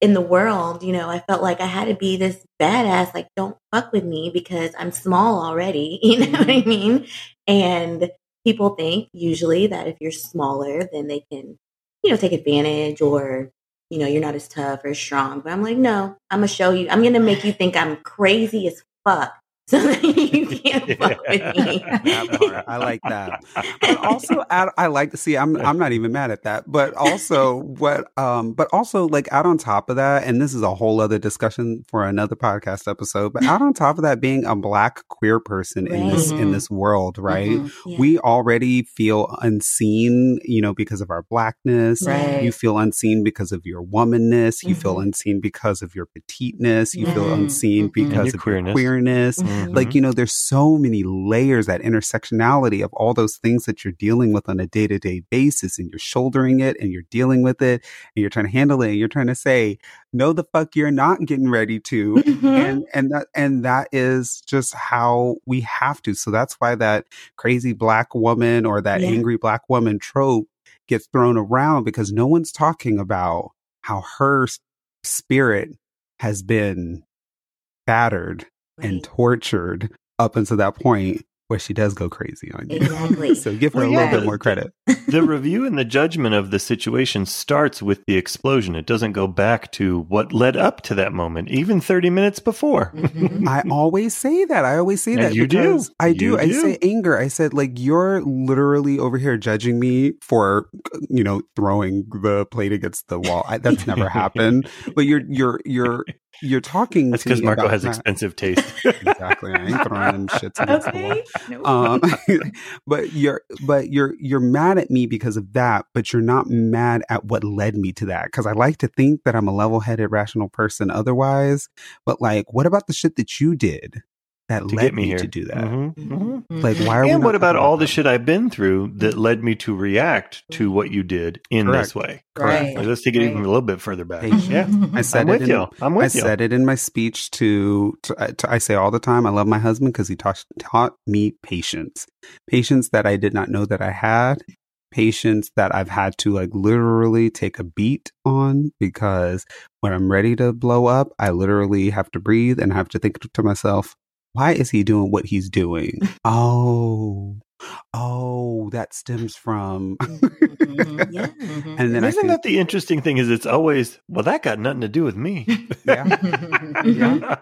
in the world, you know, I felt like I had to be this badass, like, don't fuck with me because I'm small already. You know what I mean? And people think usually that if you're smaller, then they can, you know, take advantage or you know, you're not as tough or as strong. But I'm like, no, I'm gonna show you. I'm gonna make you think I'm crazy as fuck. So that you can't fuck with me. I like that. But also, add, I like to see. I'm I'm not even mad at that. But also, what um, but also like out on top of that, and this is a whole other discussion for another podcast episode. But out on top of that, being a black queer person in this Right. in this world, right? Mhm. Yeah. We already feel unseen, you know, because of our blackness. Right. You feel unseen because of your womanness. You feel Mhm. unseen because of your petiteness. You feel Mhm. unseen Mhm. because your of queerness. your queerness. Mhm. Like, you know, there's so many layers, that intersectionality of all those things that you're dealing with on a day to day basis, and you're shouldering it and you're dealing with it and you're trying to handle it and you're trying to say, no, the fuck, you're not getting ready to. Mhm. And and that and that is just how we have to. So that's why that crazy black woman or that Yeah. angry black woman trope gets thrown around because no one's talking about how her spirit has been battered and tortured up until that point where she does go crazy on you. Exactly. so give her Well, a little yeah, bit more credit. the review and the judgment of the situation starts with the explosion. It doesn't go back to what led up to that moment, even 30 minutes before. Mhm. I always say that. I always say And that. you do. I do. You I do. say anger. I said like you're literally over here judging me for you know throwing the plate against the wall. I, that's never happened. But you're you're you're you're talking. That's because Marco about has that. expensive taste. Exactly. I ain't throwing them shits against the wall. Okay. Nope. um but you're but you're you're mad at me because of that but you're not mad at what led me to that because i like to think that i'm a level-headed rational person otherwise but like what about the shit that you did that to led get me, me here to do that Mhm, Mhm. mhm. like why are we And what about talking all the that? shit I've been through that led me to react to what you did in this Correct. way? Right. Let's take it even a little bit further back. Patience. Yeah, i said I'm it with in, you. I'm I with you. said it in my speech to, to, to I say all the time I love my husband because he taught taught me patience. Patience that I did not know that I had. Patience that I've had to like literally take a beat on because when I'm ready to blow up, I literally have to breathe and have to think to myself, why is he doing what he's doing? oh, oh, that stems from. Mhm. Yeah. Mhm. And then I Isn't think, that the interesting thing? Is it's always well that got nothing to do with me. yeah. Mhm.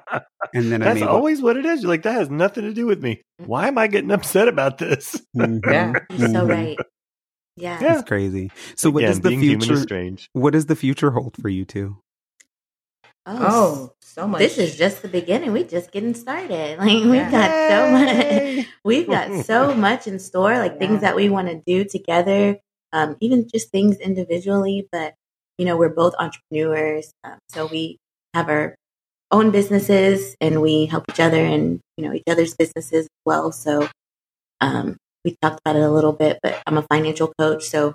And then That's made always what it is. You're like that has nothing to do with me. Why am I getting upset about this? Mhm, Yeah. You're so right. Yeah. Yeah. It's crazy. So what Again, does the future is strange. what does the future hold for you two? Oh, so much. This is just the beginning. We just getting started. Like we've Yeah. got so much. We've got so much in store. Like Yeah. things that we want to do together. Um, even just things individually. But you know, we're both entrepreneurs, um, so we have our own businesses and we help each other and you know each other's businesses as well. So um, we talked about it a little bit, but I'm a financial coach, so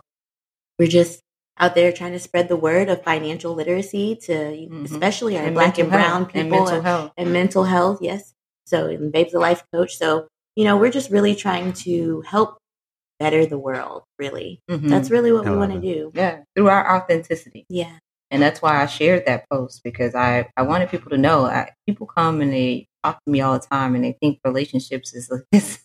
we're just out there trying to spread the word of financial literacy to Mhm. especially our And black and brown health. people and mental and, health. and mental health. Yes. So, and Babe's a life coach. So, you know, we're just really trying to help better the world, really. Mhm. That's really what I we want to do. yeah through our authenticity. Yeah. And that's why I shared that post because I, I wanted people to know I, people come and they talk to me all the time and they think relationships is like this.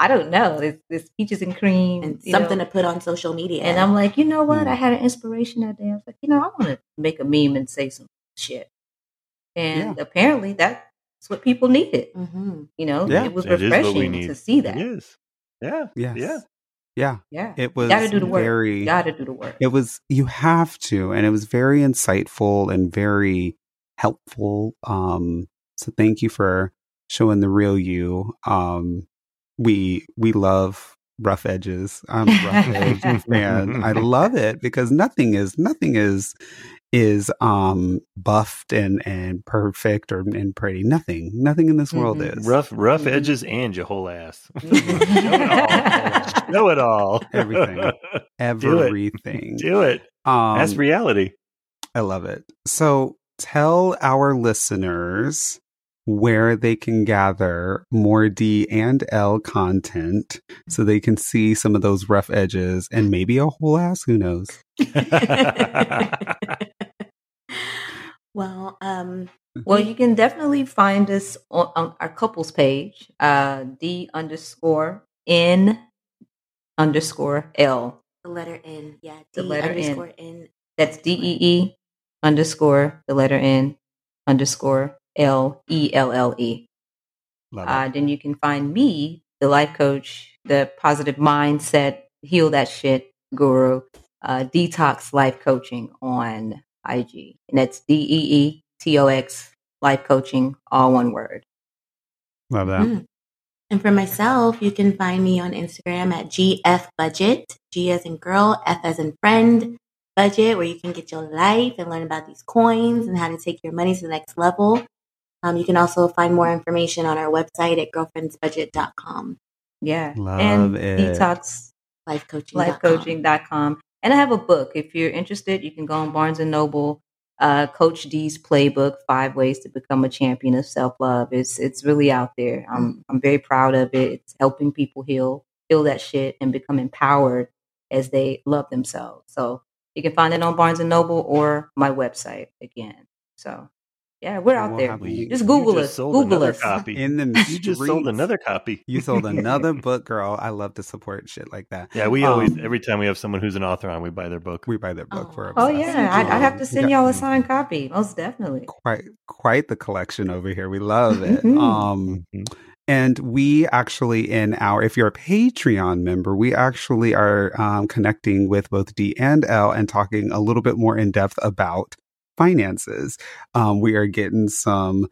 I don't know. It's, it's peaches and cream. And something know. to put on social media. And I'm like, you know what? Mm. I had an inspiration that day. I was like, you know, I want to make a meme and say some shit. And apparently that's what people needed. hmm You know, Yeah. it was It is what we refreshing need. to see that. It is. Yeah. Yes. Yeah. Yeah. Yeah. It was gotta do the work. very Gotta do the work. it was you have to and it was very insightful and very helpful um so thank you for showing the real you um we we love rough edges i'm a rough edge fan i love it because nothing is nothing is is um buffed and and perfect or and pretty nothing nothing in this world Mhm. is Rough, rough Mhm. edges and your whole ass. Mhm. Know it all. Everything. everything Do it. um That's reality. I love it. So tell our listeners where they can gather more D and L content so they can see some of those rough edges and maybe a whole ass. Who knows? well, um, Well, you can definitely find us on, on our couples page, uh, D underscore N underscore L. the letter N. Yeah. The D letter N. underscore N. That's D E E underscore the letter N underscore L E L L E. Uh, then you can find me, the life coach, the positive mindset, heal that shit guru, uh, detox life coaching on IG. And that's D E E T O X life coaching, all one word. Love that. Mm. And for myself, you can find me on Instagram at GF Budget, G as in girl, F as in friend budget, where you can get your life and learn about these coins and how to take your money to the next level. Um, you can also find more information on our website at girlfriendsbudget.com. Yeah. Love and it. detox life coaching lifecoaching.com. And I have a book. If you're interested, you can go on Barnes and Noble, uh, Coach D's playbook, Five Ways to Become a Champion of Self Love. It's it's really out there. I'm I'm very proud of it. It's helping people heal, heal that shit and become empowered as they love themselves. So you can find it on Barnes and Noble or my website again. So yeah, we're out there. just Google just us. Google us. Copy. In the you just sold another copy. You sold another book, girl. I love to support shit like that. Yeah, we um, always every time we have someone who's an author on, we buy their book. We buy their book oh. for. Oh yeah, I'd, I'd, have to send y'all a signed copy, most definitely. Quite, quite the collection over here. We love it. um, mm-hmm. And we actually, in our, if you're a Patreon member, we actually are um, connecting with both D and L and talking a little bit more in depth about finances. Um, we are getting some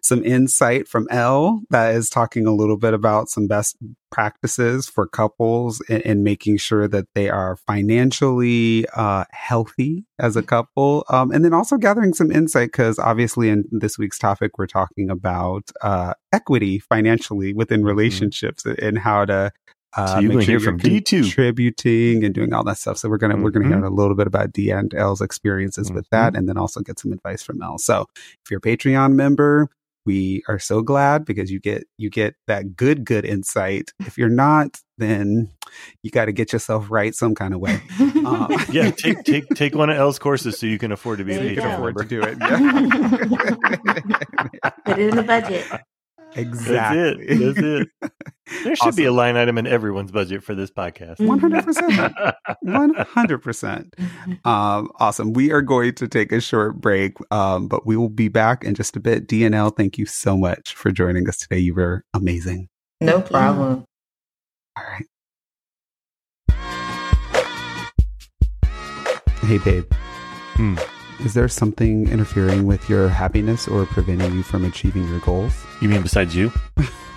some insight from L that is talking a little bit about some best practices for couples and, making sure that they are financially uh, healthy as a couple, um, and then also gathering some insight because obviously in this week's topic we're talking about uh, equity financially within mm-hmm. relationships mm-hmm. and how to uh, so you make sure hear from D two contributing and doing all that stuff. So we're gonna mm-hmm. we're gonna hear mm-hmm. a little bit about D and L's experiences mm-hmm. with that, and then also get some advice from L. So if you're a Patreon member, we are so glad because you get you get that good good insight. If you're not, then you got to get yourself right some kind of way. Um, yeah, take take take one of L's courses so you can afford to be there a Patreon afford member. to do it. Yeah. Put it in the budget. Exactly. That's it. That's it. There should awesome. be a line item in everyone's budget for this podcast. 100%. 100%. Um, awesome. We are going to take a short break, um, but we will be back in just a bit. DNL, thank you so much for joining us today. You were amazing. No problem. All right. Hey, babe. Hmm. Is there something interfering with your happiness or preventing you from achieving your goals? You mean besides you?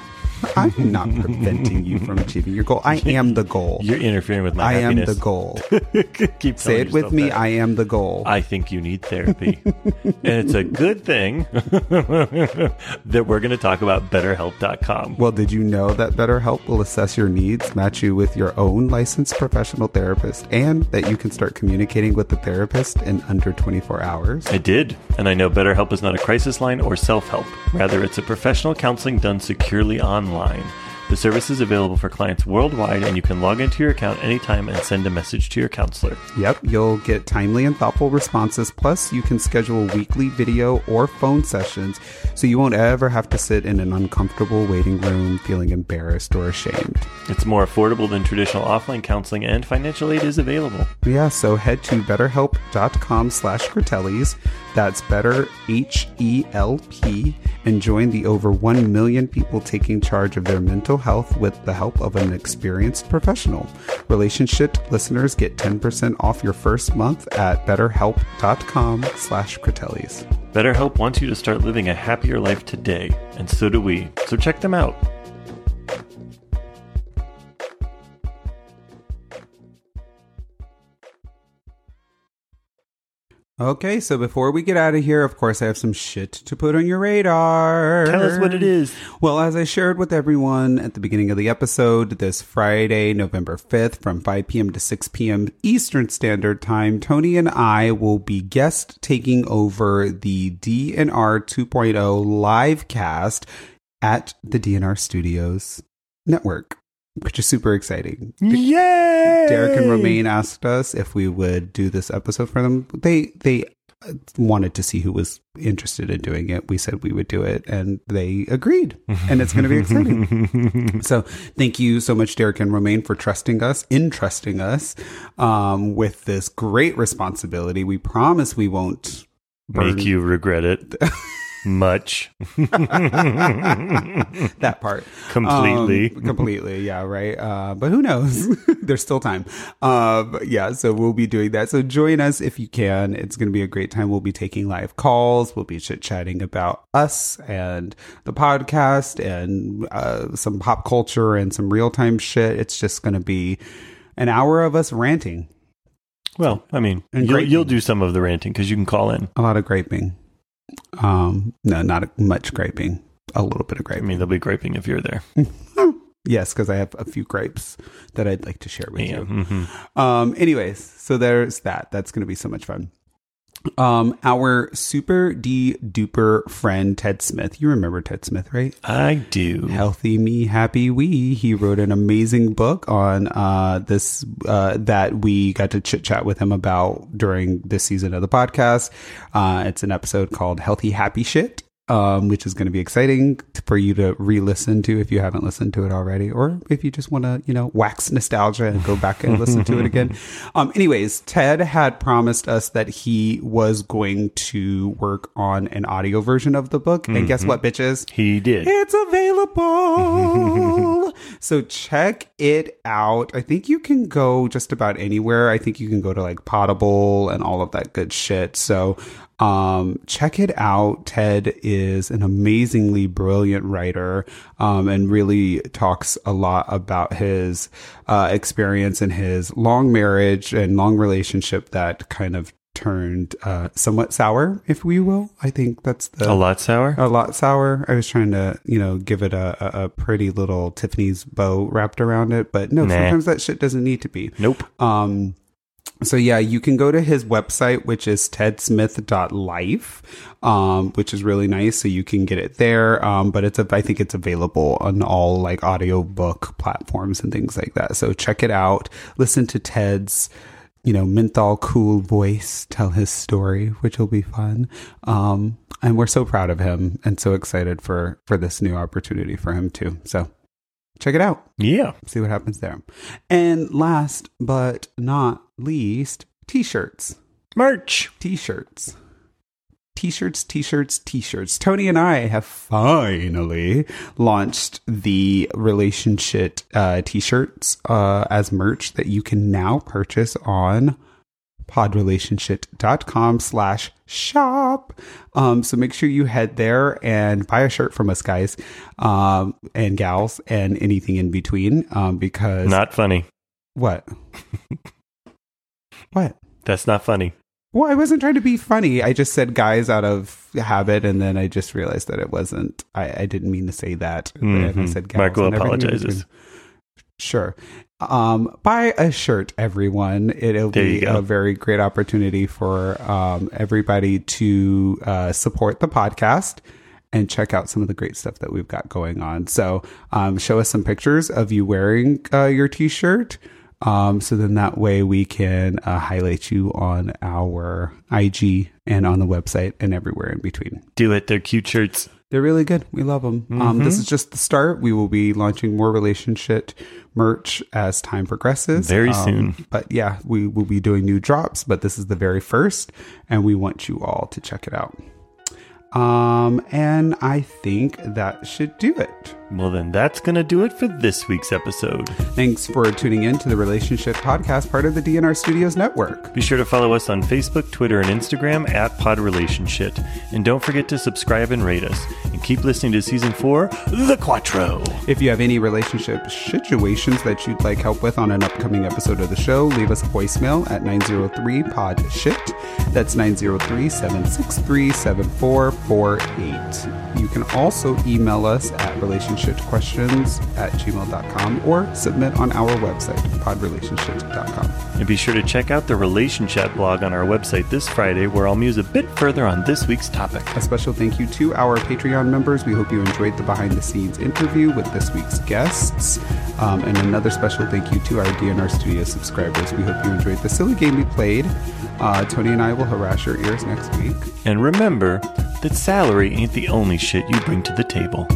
I'm not preventing you from achieving your goal. I am the goal. You're interfering with my I happiness. am the goal. Keep Say it with me. That. I am the goal. I think you need therapy. and it's a good thing that we're going to talk about BetterHelp.com. Well, did you know that BetterHelp will assess your needs, match you with your own licensed professional therapist, and that you can start communicating with the therapist in under 24 hours? I did. And I know BetterHelp is not a crisis line or self help. Rather, it's a professional counseling done securely online online. The service is available for clients worldwide, and you can log into your account anytime and send a message to your counselor. Yep, you'll get timely and thoughtful responses. Plus, you can schedule weekly video or phone sessions so you won't ever have to sit in an uncomfortable waiting room feeling embarrassed or ashamed. It's more affordable than traditional offline counseling, and financial aid is available. Yeah, so head to betterhelp.com slash Critellis. That's better H E L P and join the over 1 million people taking charge of their mental health with the help of an experienced professional. Relationship listeners get 10% off your first month at betterhelp.com slash Critellis. BetterHelp wants you to start living a happier life today, and so do we. So check them out. Okay, so before we get out of here, of course, I have some shit to put on your radar. Tell us what it is. Well, as I shared with everyone at the beginning of the episode, this Friday, November 5th, from 5 p.m. to 6 p.m. Eastern Standard Time, Tony and I will be guest taking over the DNR 2.0 live cast at the DNR Studios network which is super exciting. Yay! Derek and Romaine asked us if we would do this episode for them. They they wanted to see who was interested in doing it. We said we would do it, and they agreed, and it's going to be exciting. so, thank you so much, Derek and Romaine, for trusting us, entrusting us um, with this great responsibility. We promise we won't burn- make you regret it. much. that part. Completely. Um, completely. Yeah, right. Uh, but who knows? There's still time. Uh, yeah, so we'll be doing that. So join us if you can. It's going to be a great time. We'll be taking live calls. We'll be chit chatting about us and the podcast and uh, some pop culture and some real time shit. It's just going to be an hour of us ranting. Well, I mean, you'll, you'll, do some of the ranting because you can call in. A lot of graping. Um, no, not much graping. A little bit of graping. I mean, they'll be graping if you're there. yes, because I have a few grapes that I'd like to share with yeah, you. Mm-hmm. Um, anyways, so there's that. That's going to be so much fun. Um, our super D duper friend Ted Smith. You remember Ted Smith, right? I do. Healthy me, happy we. He wrote an amazing book on uh, this uh, that we got to chit chat with him about during this season of the podcast. Uh, it's an episode called Healthy Happy Shit um, which is going to be exciting for you to re-listen to if you haven't listened to it already, or if you just want to, you know, wax nostalgia and go back and listen to it again. Um, anyways, Ted had promised us that he was going to work on an audio version of the book, and mm-hmm. guess what, bitches? He did. It's available. so check it out. I think you can go just about anywhere. I think you can go to like Potable and all of that good shit. So um, check it out. Ted is an amazingly brilliant writer um, and really talks a lot about his uh, experience in his long marriage and long relationship that kind of turned uh, somewhat sour, if we will. I think that's the a lot sour. A lot sour. I was trying to, you know, give it a, a pretty little Tiffany's bow wrapped around it, but no, nah. sometimes that shit doesn't need to be. Nope. Um, so yeah, you can go to his website, which is tedsmith.life, um, which is really nice. So you can get it there. Um, but it's, a, I think it's available on all like audiobook platforms and things like that. So check it out. Listen to Ted's, you know, menthol cool voice tell his story, which will be fun. Um, and we're so proud of him and so excited for, for this new opportunity for him too. So check it out. Yeah. See what happens there. And last but not least, t shirts. Merch. T shirts. T shirts, t shirts, t shirts. Tony and I have finally launched the relationship uh, t shirts uh, as merch that you can now purchase on podrelationship.com slash shop. Um, so make sure you head there and buy a shirt from us guys, um, and gals and anything in between. Um, because not funny. What? what? That's not funny. Well, I wasn't trying to be funny. I just said guys out of habit, and then I just realized that it wasn't. I, I didn't mean to say that. Mm-hmm. I said gals. Marco apologizes. Sure um, buy a shirt, everyone. It'll be a very great opportunity for um, everybody to uh, support the podcast and check out some of the great stuff that we've got going on. So, um, show us some pictures of you wearing uh, your t shirt. Um, so then that way we can uh, highlight you on our IG and on the website and everywhere in between. Do it. They're cute shirts. They're really good. We love them. Mm-hmm. Um, this mm-hmm. is just the start. We will be launching more relationship merch as time progresses. Very um, soon. But yeah, we will be doing new drops, but this is the very first, and we want you all to check it out. Um, and I think that should do it. Well, then that's going to do it for this week's episode. Thanks for tuning in to the Relationship Podcast, part of the DNR Studios Network. Be sure to follow us on Facebook, Twitter, and Instagram at Pod Relationship. And don't forget to subscribe and rate us. And keep listening to season four, The Quattro. If you have any relationship situations that you'd like help with on an upcoming episode of the show, leave us a voicemail at 903 Pod Shit. That's 903 763 7448. You can also email us at relationship questions at gmail.com or submit on our website, podrelationship.com. And be sure to check out the Relationship blog on our website this Friday, where I'll muse a bit further on this week's topic. A special thank you to our Patreon members. We hope you enjoyed the behind the scenes interview with this week's guests. Um, and another special thank you to our DNR Studio subscribers. We hope you enjoyed the silly game we played. Uh, Tony and I will harass your ears next week. And remember that salary ain't the only shit you bring to the table.